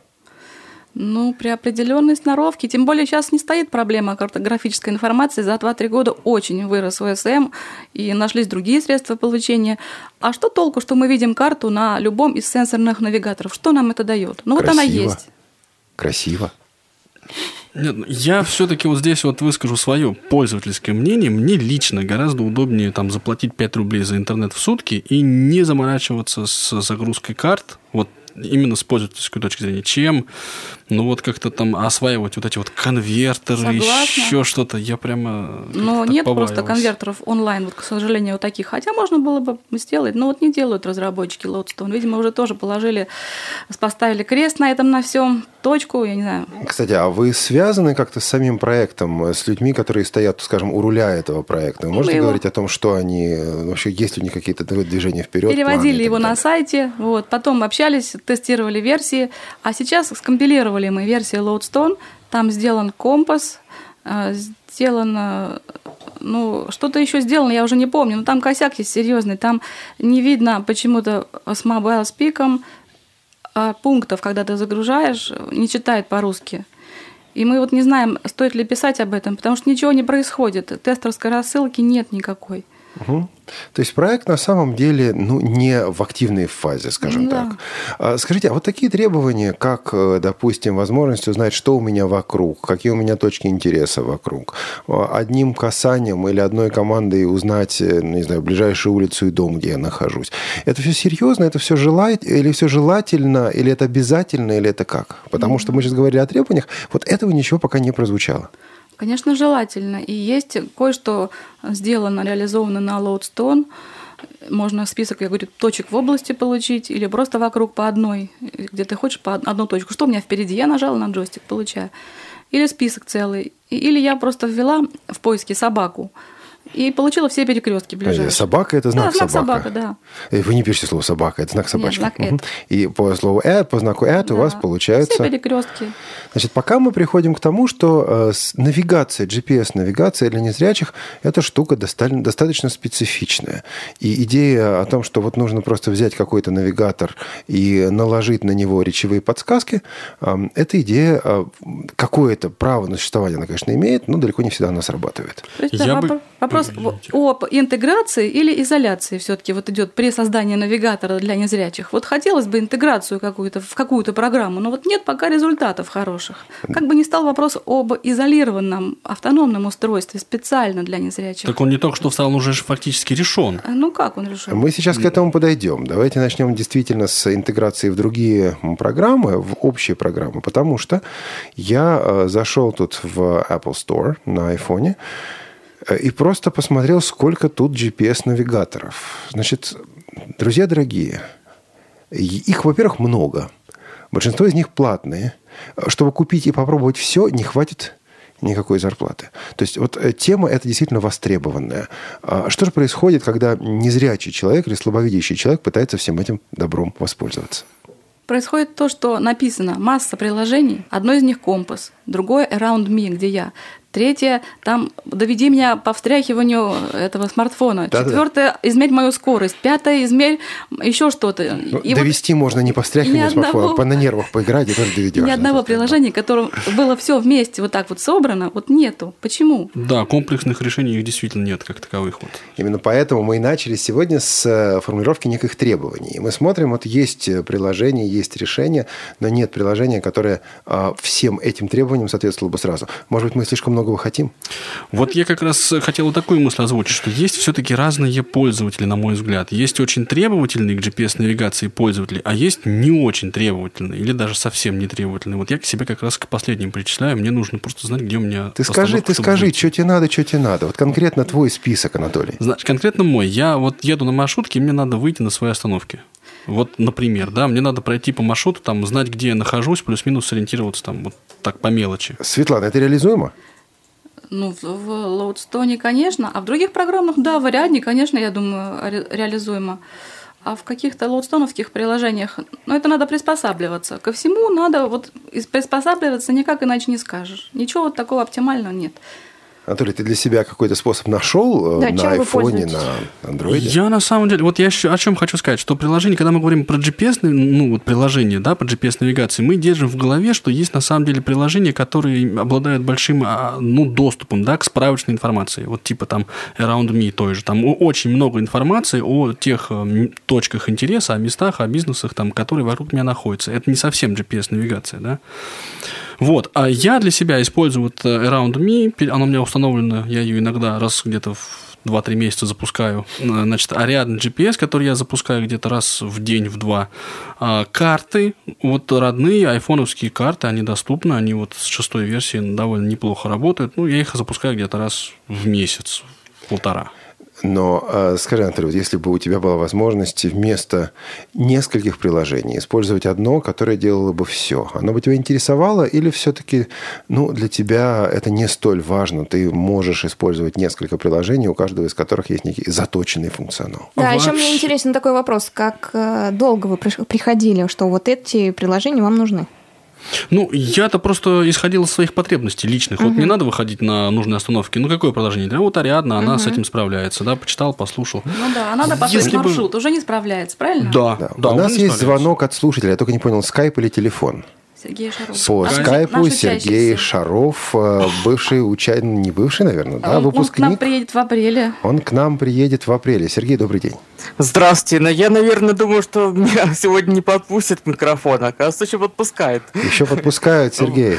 Ну, при определенной сноровке, тем более сейчас не стоит проблема картографической информации, за 2-3 года очень вырос ОСМ, и нашлись другие средства получения. А что толку, что мы видим карту на любом из сенсорных навигаторов? Что нам это дает? Ну, Красиво. вот она есть. Красиво. Нет, я все-таки вот здесь вот выскажу свое пользовательское мнение. Мне лично гораздо удобнее там заплатить 5 рублей за интернет в сутки и не заморачиваться с загрузкой карт. Вот именно с пользовательской точки зрения, чем ну вот как-то там осваивать вот эти вот конвертеры, Согласна. еще что-то. Я прямо. Но нет побаивалась. просто конвертеров онлайн, вот, к сожалению, вот таких. Хотя можно было бы сделать, но вот не делают разработчики Loadstone. Видимо, уже тоже положили, поставили крест на этом на всем, точку, я не знаю. Кстати, а вы связаны как-то с самим проектом, с людьми, которые стоят, скажем, у руля этого проекта? Вы можете Мы говорить его... о том, что они вообще есть у них какие-то движения вперед? Переводили его на сайте, вот, потом общались, тестировали версии, а сейчас скомпилировали тестировали мы версии Loadstone, там сделан компас, э, сделано, ну, что-то еще сделано, я уже не помню, но там косяк есть серьезный, там не видно почему-то с Mobile Speak а пунктов, когда ты загружаешь, не читает по-русски. И мы вот не знаем, стоит ли писать об этом, потому что ничего не происходит. Тестерской рассылки нет никакой. Угу. То есть проект на самом деле ну, не в активной фазе, скажем да. так. А, скажите, а вот такие требования, как, э, допустим, возможность узнать, что у меня вокруг, какие у меня точки интереса вокруг, а, одним касанием или одной командой узнать, э, не знаю, ближайшую улицу и дом, где я нахожусь. Это все серьезно, это все желает, или все желательно, или это обязательно, или это как? Потому mm-hmm. что мы сейчас говорили о требованиях, вот этого ничего пока не прозвучало. Конечно, желательно. И есть кое-что сделано, реализовано на Loadstone. Можно список, я говорю, точек в области получить или просто вокруг по одной, где ты хочешь по одну точку. Что у меня впереди? Я нажала на джойстик, получаю. Или список целый. Или я просто ввела в поиске собаку и получила все перекрестки ближайшие. Собака – это знак, да, знак собака. собака, да. Э, вы не пишете слово собака, это знак собачки. Нет, знак угу. И по слову «эд», по знаку «эд» да. у вас получается… Все перекрестки. Значит, пока мы приходим к тому, что навигация, GPS-навигация для незрячих – это штука достаточно специфичная. И идея о том, что вот нужно просто взять какой-то навигатор и наложить на него речевые подсказки, эта идея, какое-то право на существование она, конечно, имеет, но далеко не всегда она срабатывает. То есть, Я бы... Вопрос об интеграции или изоляции все-таки вот идет при создании навигатора для незрячих. Вот хотелось бы интеграцию какую-то в какую-то программу, но вот нет пока результатов хороших. Как бы ни стал вопрос об изолированном автономном устройстве специально для незрячих. Так он не только что встал, он уже фактически решен. А, ну как он решен? Мы сейчас к этому подойдем. Давайте начнем действительно с интеграции в другие программы, в общие программы, потому что я э, зашел тут в Apple Store на iPhone и просто посмотрел, сколько тут GPS-навигаторов. Значит, друзья дорогие, их, во-первых, много. Большинство из них платные. Чтобы купить и попробовать все, не хватит никакой зарплаты. То есть вот э, тема эта действительно востребованная. А что же происходит, когда незрячий человек или слабовидящий человек пытается всем этим добром воспользоваться? Происходит то, что написано масса приложений, одно из них компас, другое Around Me, где я. Третье, там доведи меня по встряхиванию этого смартфона. Да, Четвертое, да. измерь мою скорость. Пятое, измерь еще что-то. Ну, и довести вот можно не по встряхиванию смартфона, а по на нервах поиграть и тоже доведешь. Ни одного приложения, которым было все вместе вот так вот собрано, вот нету. Почему? Да, комплексных решений их действительно нет как таковых. Вот. Именно поэтому мы и начали сегодня с э, формулировки неких требований. Мы смотрим, вот есть приложение, есть решение, но нет приложения, которое а, всем этим требованиям соответствовало бы сразу. Может быть, мы слишком много многого хотим? Вот я как раз хотел такую мысль озвучить, что есть все-таки разные пользователи, на мой взгляд. Есть очень требовательные к GPS-навигации пользователи, а есть не очень требовательные или даже совсем не требовательные. Вот я к себе как раз к последним причисляю. Мне нужно просто знать, где у меня Ты скажи, ты скажи, быть. что тебе надо, что тебе надо. Вот конкретно твой список, Анатолий. Значит, конкретно мой. Я вот еду на маршрутке, и мне надо выйти на свои остановки. Вот, например, да, мне надо пройти по маршруту, там, знать, где я нахожусь, плюс-минус сориентироваться там вот так по мелочи. Светлана, это реализуемо? Ну, в, Loadstone, конечно, а в других программах, да, в Ariadne, конечно, я думаю, ре, реализуемо. А в каких-то лоудстоновских приложениях, ну, это надо приспосабливаться. Ко всему надо вот приспосабливаться, никак иначе не скажешь. Ничего вот такого оптимального нет. Анатолий, ты для себя какой-то способ нашел э, да, на айфоне, на андроиде? Я на самом деле, вот я еще о чем хочу сказать, что приложение, когда мы говорим про GPS, ну вот приложение, да, по GPS-навигации, мы держим в голове, что есть на самом деле приложения, которые обладают большим, а, ну, доступом, да, к справочной информации. Вот типа там Around Me той же. Там очень много информации о тех э, точках интереса, о местах, о бизнесах, там, которые вокруг меня находятся. Это не совсем GPS-навигация, да. Вот. А я для себя использую вот э, Around Me, она у меня установлена, я ее иногда раз где-то в 2-3 месяца запускаю. Значит, Ariadne GPS, который я запускаю где-то раз в день, в два. А карты, вот родные айфоновские карты, они доступны, они вот с шестой версии довольно неплохо работают. Ну, я их запускаю где-то раз в месяц, полтора. Но э, скажи, Анатолий, вот если бы у тебя была возможность вместо нескольких приложений использовать одно, которое делало бы все, оно бы тебя интересовало или все-таки ну, для тебя это не столь важно? Ты можешь использовать несколько приложений, у каждого из которых есть некий заточенный функционал. Да, Вообще... еще мне интересен такой вопрос. Как э, долго вы приходили, что вот эти приложения вам нужны? Ну, я-то просто исходил из своих потребностей личных. Угу. Вот мне надо выходить на нужные остановки. Ну, какое продолжение? Да, вот Ариадна, она угу. с этим справляется, да, почитал, послушал. Ну да, а надо построить Если маршрут, бы... уже не справляется, правильно? Да, да. да У нас есть звонок от слушателя, я только не понял, скайп или телефон? Сергей Шаров. По наш, скайпу наш Сергей Шаров, э, бывший участник, не бывший, наверное, да, он, выпускник. Он к нам приедет в апреле. Он к нам приедет в апреле. Сергей, добрый день. Здравствуйте. Но я, наверное, думаю, что меня сегодня не подпустят микрофон. Оказывается, еще подпускает. Еще подпускают, Сергей.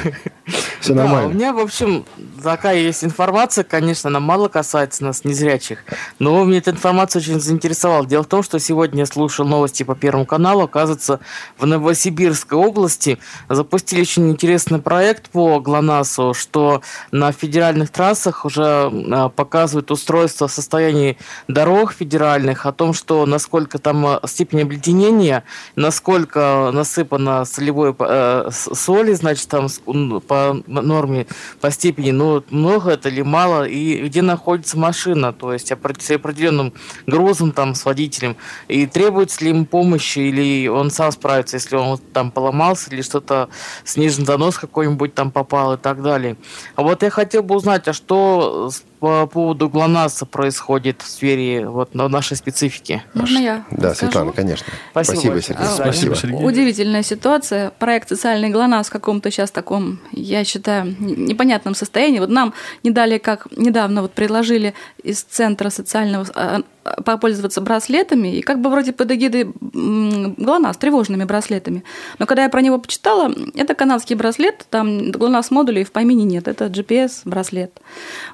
Все нормально. у меня, в общем, такая есть информация, конечно, она мало касается нас, незрячих, но меня эта информация очень заинтересовала. Дело в том, что сегодня я слушал новости по Первому каналу. Оказывается, в Новосибирской области запустили очень интересный проект по ГЛОНАССу, что на федеральных трассах уже а, показывают устройство в состоянии дорог федеральных, о том, что насколько там а, степень обледенения, насколько насыпано солевой э, соли, значит, там по норме по степени, но много это или мало, и где находится машина, то есть с определенным грузом там, с водителем, и требуется ли ему помощи, или он сам справится, если он там поломался, или что-то снижен занос какой-нибудь там попал и так далее. А вот я хотел бы узнать, а что по поводу ГЛОНАССа происходит в сфере вот, нашей специфики? Можно я Да, скажу? Светлана, конечно. Спасибо, Спасибо. Сергей. А, Спасибо, Сергей. Удивительная ситуация. Проект «Социальный ГЛОНАСС» в каком-то сейчас таком, я считаю, непонятном состоянии. Вот нам не дали, как недавно вот предложили из Центра социального а, попользоваться браслетами, и как бы вроде под эгидой ГЛОНАСС, тревожными браслетами. Но когда я про него почитала, это канадский браслет, там ГЛОНАСС модулей в помине нет, это GPS-браслет.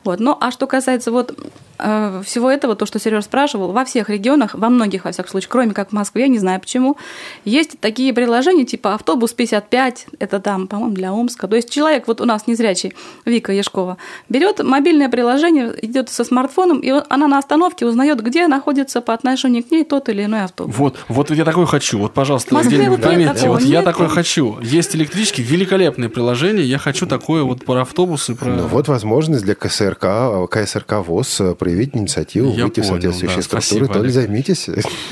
Вот. Ну, а что касается вот всего этого, то, что Сереж спрашивал, во всех регионах, во многих, во всяком случае, кроме как в Москве, я не знаю почему, есть такие приложения, типа автобус 55, это там, по-моему, для Омска. То есть человек, вот у нас незрячий, Вика Яшкова, берет мобильное приложение, идет со смартфоном, и он- она на остановке узнает, где находится по отношению к ней тот или иной автобус. Вот, вот я такой хочу. Вот, пожалуйста, Москве вот пометьте. такого, Вот я нет? такой хочу. Есть электрички, великолепное приложение. Я хочу такое вот про автобусы, про... Ну, вот возможность для КСРК, КСРК ВОЗ э, проявить инициативу, Я выйти в понял, соответствующие да. структуры, Спасибо, то ли займитесь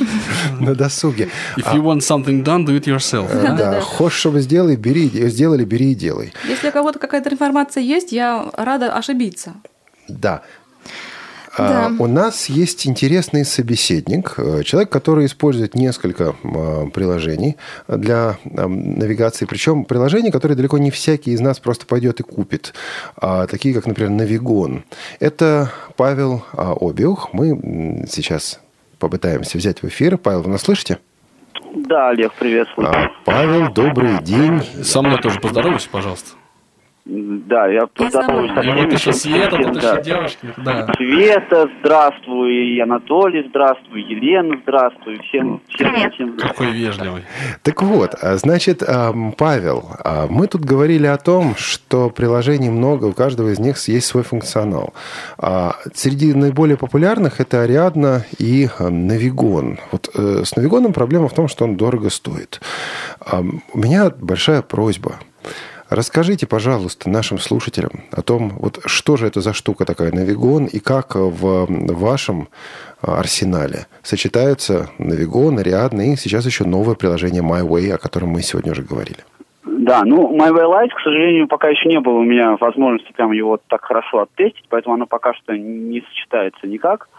на досуге. If you want something done, do it yourself. Э, Да, хочешь, чтобы сделай, бери, сделали, бери и делай. Если у кого-то какая-то информация есть, я рада ошибиться. Да. А, Да. У нас есть интересный собеседник, э, человек, который использует несколько а, приложений для а, навигации, причем приложений, которые далеко не всякий из нас просто пойдет и купит, такие как, например, Навигон. Это Павел Обиух. Мы сейчас попытаемся взять в эфир. Павел, вы нас слышите? Да, Олег, приветствую. А, Павел, добрый день. Со мной тоже поздоровайся, пожалуйста. Да, я поздороваюсь со И вот еще Света, тут Да. еще девушки. Да. Света, здравствуй, и Анатолий, здравствуй, Елена, здравствуй, всем, всем, всем Какой вежливый. Так вот, а, значит, ам, Павел, а, мы тут говорили о том, что приложений много, у каждого из них есть свой функционал. А Среди наиболее популярных это Ариадна и а, Навигон. Вот э, с Навигоном проблема в том, что он дорого стоит. У меня большая просьба. Расскажите, пожалуйста, нашим слушателям о том, вот что же это за штука такая Навигон и как в вашем а, арсенале сочетаются Навигон, Ариадна и сейчас еще новое приложение MyWay, о котором мы сегодня уже говорили. Да, ну, My Way Light, к сожалению, пока еще не было у меня возможности прям его так хорошо оттестить, поэтому оно пока что не сочетается никак.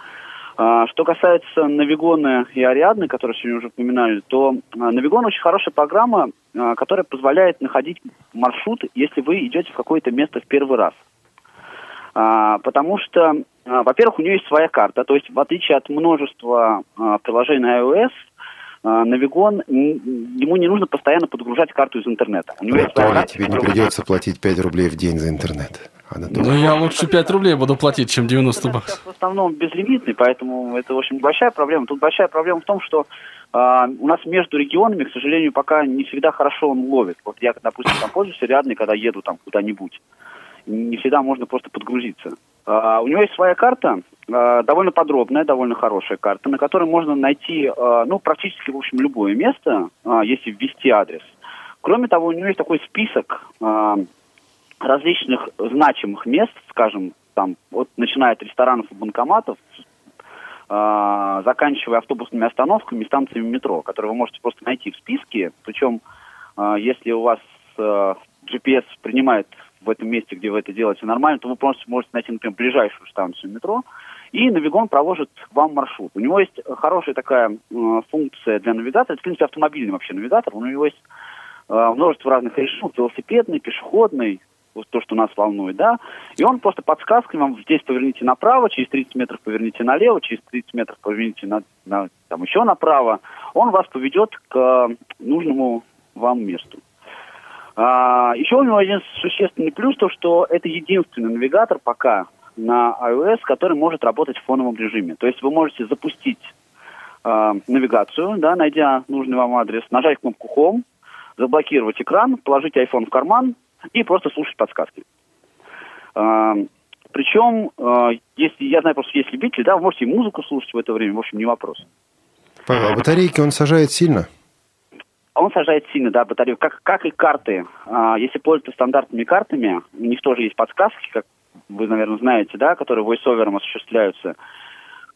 Что касается Навигона и Ариадны, которые сегодня уже упоминали, то а, Навигон очень хорошая программа, а, которая позволяет находить маршрут, если вы идете в какое-то место в первый раз. А, Потому что, а, во-первых, у нее есть своя карта, то есть в отличие от множества а, приложений на iOS, а, Навигон, ему не нужно постоянно подгружать карту из интернета. У него есть своя карта, тебе не придется платить 5 рублей в день за интернет. Анатолий. Ну, я лучше 5 рублей буду платить, чем 90 Интернет баксов. в основном безлимитный, поэтому это, в общем, большая проблема. Тут большая проблема в том, что а, у нас между регионами, к сожалению, пока не всегда хорошо он ловит. Вот я, допустим, там пользуюсь рядный, когда еду там куда-нибудь. Не всегда можно просто подгрузиться. А, у него есть своя карта, а, довольно подробная, довольно хорошая карта, на которой можно найти, ну, практически, в общем, любое место, если ввести адрес. Кроме того, у него есть такой список различных значимых мест, скажем, там, вот начиная от ресторанов и банкоматов, а, заканчивая автобусными остановками и станциями метро, которые вы можете просто найти в списке. Причем, а, если у вас а, GPS принимает в этом месте, где вы это делаете нормально, то вы просто можете найти, например, ближайшую станцию метро, и Навигон проложит вам маршрут. У него есть хорошая такая функция для навигатора, это, в принципе, автомобильный вообще навигатор, у него есть множество разных режимов, велосипедный, пешеходный, то, что нас волнует, да, и он просто подсказкой вам здесь поверните направо, через 30 метров поверните налево, через 30 метров поверните на, на, там еще направо, он вас поведет к э, нужному вам месту. А, еще у него один существенный плюс, то, что это единственный навигатор пока на iOS, который может работать в фоновом режиме. То есть вы можете запустить э, навигацию, да, найдя нужный вам адрес, нажать кнопку Home, заблокировать экран, положить iPhone в карман и просто слушать подсказки. Э, причем, э, если, я знаю просто, есть любители, да, вы можете и музыку слушать в это время, в общем, не вопрос. Павел, а батарейки он сажает сильно? он сажает сильно, да, батарею, как, как и карты. А, если пользоваться стандартными картами, у них тоже есть подсказки, как вы, наверное, знаете, да, которые voice-over осуществляются.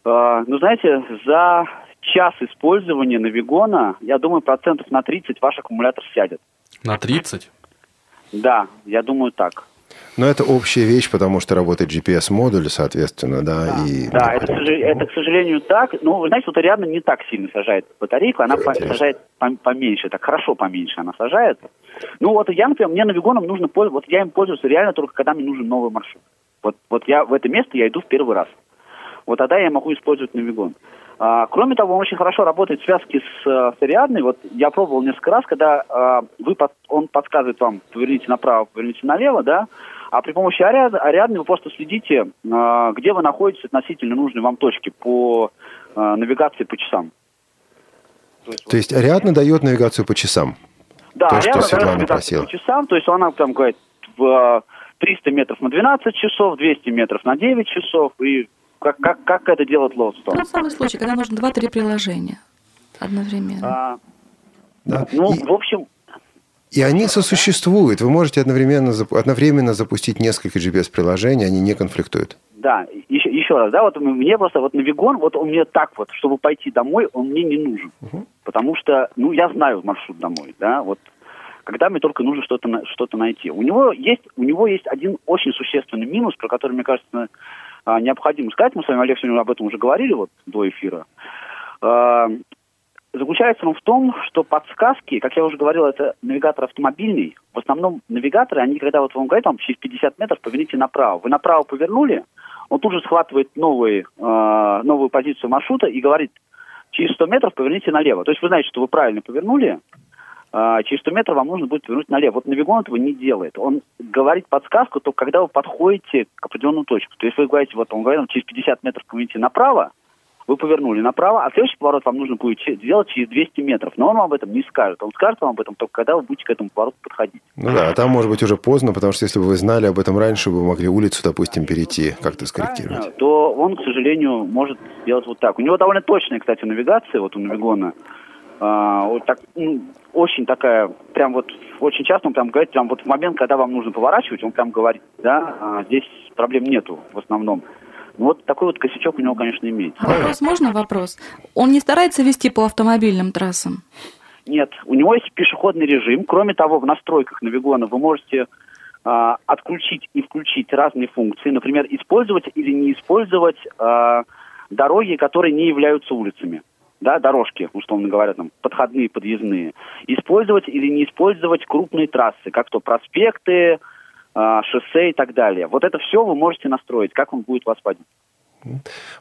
А, ну, знаете, за час использования Навигона, я думаю, процентов на 30 ваш аккумулятор сядет. На 30? Да, я думаю так. Но это общая вещь, потому что работает GPS-модуль, соответственно, да. Да, и... да это, это, к сожалению, так. Ну, вы знаете, вот Ариадна не так сильно сажает батарейку, она по, сажает поменьше, так хорошо поменьше она сажает. Ну, вот я, например, мне навигоном нужно пользоваться, вот я им пользуюсь реально только когда мне нужен новый маршрут. Вот, вот я в это место я иду в первый раз. Вот тогда я могу использовать навигон. А, кроме того, он очень хорошо работает в связке с, с Ариадной. Вот я пробовал несколько раз, когда а, вы под, он подсказывает вам, поверните направо, поверните налево, да, а при помощи Ариад, Ариадны вы просто следите, а, где вы находитесь относительно нужной вам точки по а, навигации по часам. То есть, то есть Ариадна дает навигацию по часам? Да, то, Ариадна что дает навигацию просила. по часам, то есть она там говорит в 300 метров на 12 часов, 200 метров на 9 часов и как, как, как это делает Лоудстон? Тот самый случай, когда нужно два-три приложения одновременно. А, да. Ну, и, в общем... И они сосуществуют. Вы можете одновременно, одновременно запустить несколько GPS-приложений, они не конфликтуют. Да, еще, еще раз, да, вот мне просто вот навигон, вот он мне так вот, чтобы пойти домой, он мне не нужен. Угу. Потому что, ну, я знаю маршрут домой, да, вот когда мне только нужно что-то что найти. У него есть у него есть один очень существенный минус, про который, мне кажется, а, необходимо сказать. Мы с вами, Олег, сегодня об этом уже говорили вот до эфира. А, заключается он в том, что подсказки, как я уже говорил, это навигатор автомобильный. В основном навигаторы, они когда вот вам говорят, там через 50 метров поверните направо. Вы направо повернули, он тут же схватывает новый, э, новую позицию маршрута и говорит, через 100 метров поверните налево. То есть вы знаете, что вы правильно повернули, через 100 метров вам нужно будет повернуть налево. Вот Навигон этого не делает. Он говорит подсказку только когда вы подходите к определенную точку. То есть вы говорите, вот он говорит, через 50 метров поверните направо, вы повернули направо, а следующий поворот вам нужно будет сделать через 200 метров. Но он вам об этом не скажет. Он скажет вам об этом только когда вы будете к этому повороту подходить. Ну да, а там может быть уже поздно, потому что если бы вы знали об этом раньше, вы могли улицу, допустим, перейти, как-то скорректировать. То он, к сожалению, может сделать вот так. У него довольно точная, кстати, навигация, вот у Навигона. А, вот так, ну, очень такая, прям вот, очень часто он прям говорит, прям вот в момент, когда вам нужно поворачивать, он прям говорит, да, а здесь проблем нету в основном. Ну, вот такой вот косячок у него, конечно, имеется. А вопрос можно вопрос? Он не старается вести по автомобильным трассам? Нет, у него есть пешеходный режим. Кроме того, в настройках Навигона вы можете а, отключить и включить разные функции. Например, использовать или не использовать а, дороги, которые не являются улицами да, дорожки, условно говоря, там, подходные, подъездные, использовать или не использовать крупные трассы, как то проспекты, э, шоссе и так далее. Вот это все вы можете настроить, как он будет вас водить.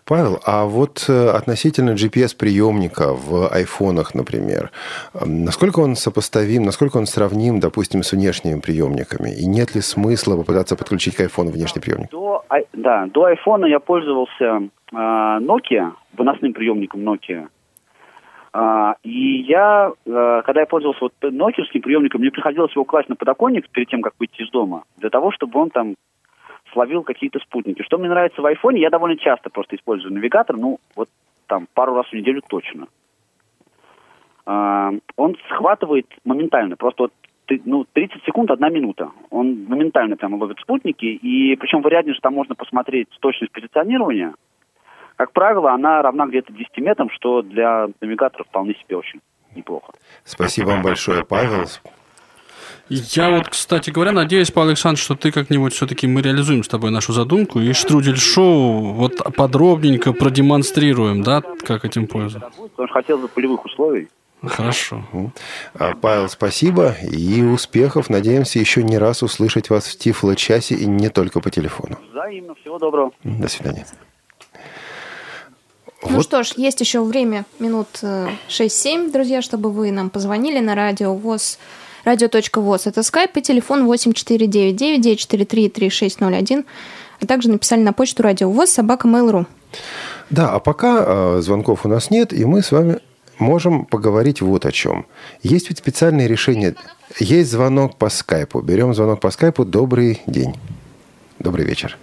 Павел, а вот э, относительно GPS-приемника в айфонах, например, насколько он сопоставим, насколько он сравним, допустим, с внешними приемниками? И нет ли смысла попытаться подключить к айфону внешний приемник? До, да, до айфона я пользовался э, Nokia, выносным приемником Nokia. А, и я, э, когда я пользовался вот нокиевским приемником, мне приходилось его класть на подоконник перед тем, как выйти из дома, для того, чтобы он там словил какие-то спутники. Что мне нравится в айфоне, я довольно часто просто использую навигатор, ну, вот там пару раз в неделю точно. А, он схватывает моментально, просто вот ну, 30 секунд, одна минута. Он моментально прямо ловит спутники, и причем в Ариадне же там можно посмотреть точность позиционирования – как правило, она равна где-то 10 метрам, что для навигатора вполне себе очень неплохо. Спасибо вам большое, Павел. Я вот, кстати говоря, надеюсь, Павел Александрович, что ты как-нибудь все-таки мы реализуем с тобой нашу задумку и штрудель-шоу вот подробненько продемонстрируем, да, как этим пользоваться. Потому что хотел бы полевых условий. Хорошо. А, Павел, спасибо и успехов. Надеемся еще не раз услышать вас в Тифло-часе и не только по телефону. Взаимно. Всего доброго. До свидания. Ну вот. что ж, есть еще время, минут 6-7, э, друзья, чтобы вы нам позвонили на радио ВОЗ, радио.воз. Это скайп и телефон 8499-943-3601, а также написали на почту радио ВОЗ собака Mail.ru. Да, а пока э, звонков у нас нет, и мы с вами можем поговорить вот о чем. Есть ведь специальные решения. Есть звонок по скайпу. Берем звонок по скайпу. Добрый день. Добрый вечер.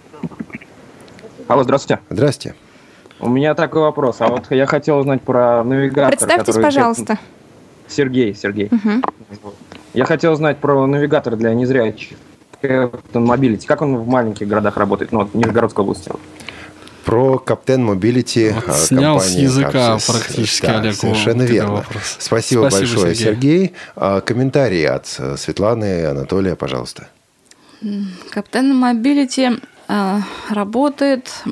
Алло, здравствуйте. Здравствуйте. У меня такой вопрос. А вот я хотел узнать про навигатор. Представьтесь, который... пожалуйста. Сергей, Сергей. Я хотел узнать про навигатор для незрячих. Captain Mobility. Как он в маленьких городах работает? Ну, вот в Нижегородской области. Про Kapten Mobility Вот а, снял с языка Kapsys. практически Да, Олег Совершенно верно. вопрос. Спасибо, Спасибо, большое, Сергей. Сергей. А, Комментарии от э, Светланы и Анатолия, пожалуйста. Kapten Mobility э, работает э,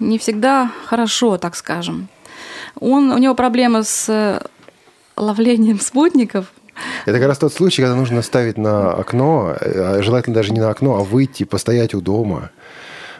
не всегда хорошо, так скажем. Он, у него проблемы с э, ловлением спутников. Это как раз тот случай, когда нужно ставить на окно, а желательно даже не на окно, а выйти, постоять у дома,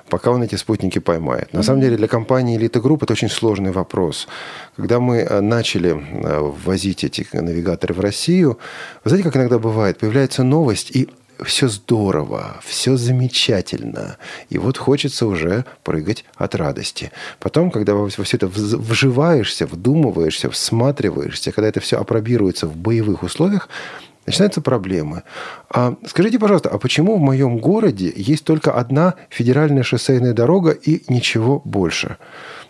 пока он эти спутники поймает. На самом деле для компании Elite Group это очень сложный вопрос. Когда мы э, начали э, ввозить эти навигаторы в Россию, вы знаете, как иногда бывает, появляется новость, и все здорово, все замечательно. И вот хочется уже прыгать от радости. Потом, когда во все это вживаешься, вдумываешься, всматриваешься, когда это все опробируется в боевых условиях, начинаются проблемы. А скажите, пожалуйста, а почему в моем городе есть только одна федеральная шоссейная дорога и ничего больше?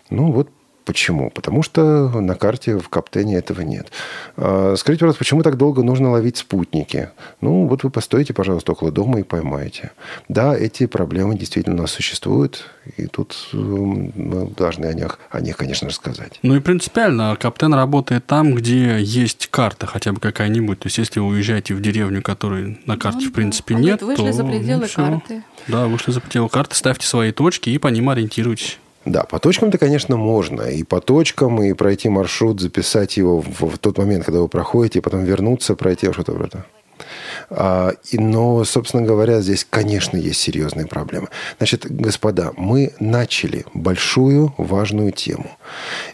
Ну вот Почему? Потому что на карте в Каптене этого нет. А, Скажите, пожалуйста, почему так долго нужно ловить спутники? Ну, вот вы постойте, пожалуйста, около дома и поймаете. Да, эти проблемы действительно у нас существуют, и тут мы должны о них, о них, конечно, рассказать. Ну и принципиально, Каптен работает там, где есть карта хотя бы какая-нибудь. То есть, если вы уезжаете в деревню, которой на карте, в принципе, Он нет, вышли то, за пределы ну, карты. Да, вышли за пределы карты, ставьте свои точки и по ним ориентируйтесь. Да, по точкам-то, конечно, можно. И по точкам, и пройти маршрут, записать его в, в тот момент, когда вы проходите, и потом вернуться, пройти что-то вроде. А, и, но, собственно говоря, здесь, конечно, есть серьезные проблемы. Значит, господа, мы начали большую, важную тему.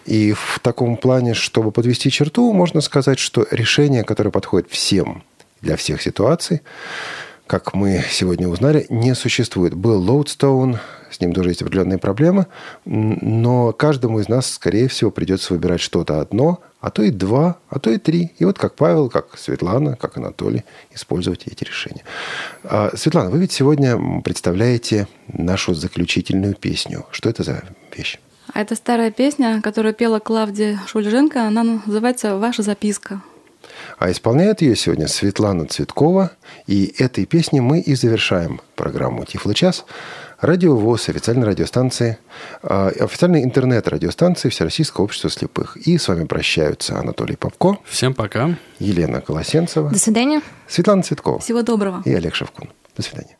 И в таком плане, чтобы подвести черту, можно сказать, что решение, которое подходит всем для всех ситуаций, как мы сегодня узнали, не существует. Был Лоудстоун, с ним тоже есть определенные проблемы, но каждому из нас, скорее всего, придется выбирать что-то одно, а то и два, а то и три. И вот как Павел, как Светлана, как Анатолий использовать эти решения. А, Светлана, вы ведь сегодня представляете нашу заключительную песню. Что это за вещь? А это старая песня, которую пела Клавдия Шульженко. Она называется «Ваша записка». А исполняет ее сегодня Светлана Цветкова. И этой песней мы и завершаем программу «Тифло час». Радио ВОЗ, официальной радиостанции, а, официальной интернет-радиостанции Всероссийского общества слепых. И с вами прощаются Анатолий Попко, Всем пока. Елена Колосенцева, До свидания. Светлана Цветкова Всего доброго. и Олег Шевкун. До свидания.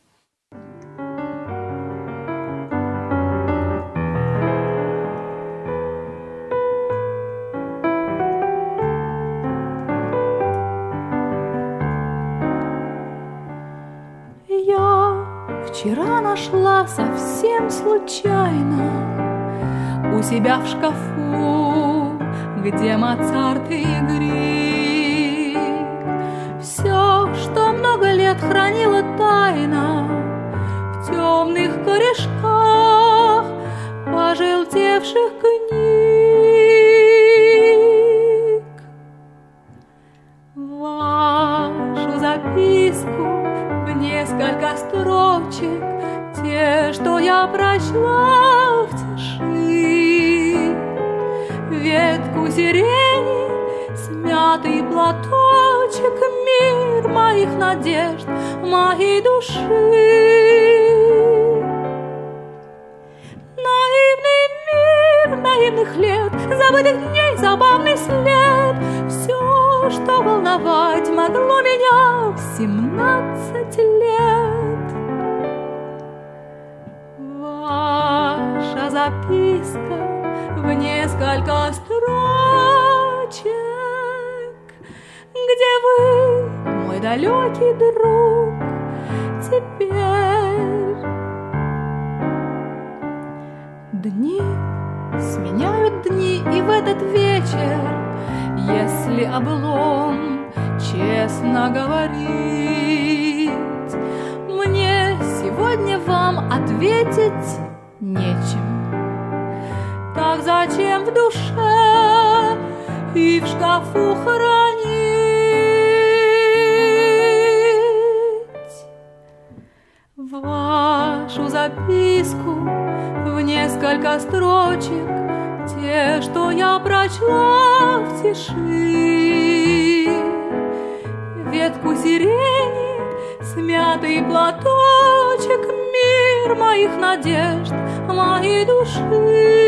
Вчера нашла совсем случайно У себя в шкафу, где Моцарт и Грик Все, что много лет хранила тайна В темных корешках пожелтевших книг. Вашу записку несколько строчек Те, что я прочла в тиши Ветку сирени, смятый платочек Мир моих надежд, моей души Наивный мир наивных лет, забытых дней забавный след. Все, что волновать могло меня в семнадцать записка в несколько строчек, где вы, мой далекий друг, теперь Дни сменяют дни, и в этот вечер, если облом честно говорить, мне сегодня вам ответить нечем. Зачем в душе и в шкафу хранить? Вашу записку в несколько строчек те, что я прочла в тиши. Ветку сирени, смятый платочек, мир моих надежд, моей души.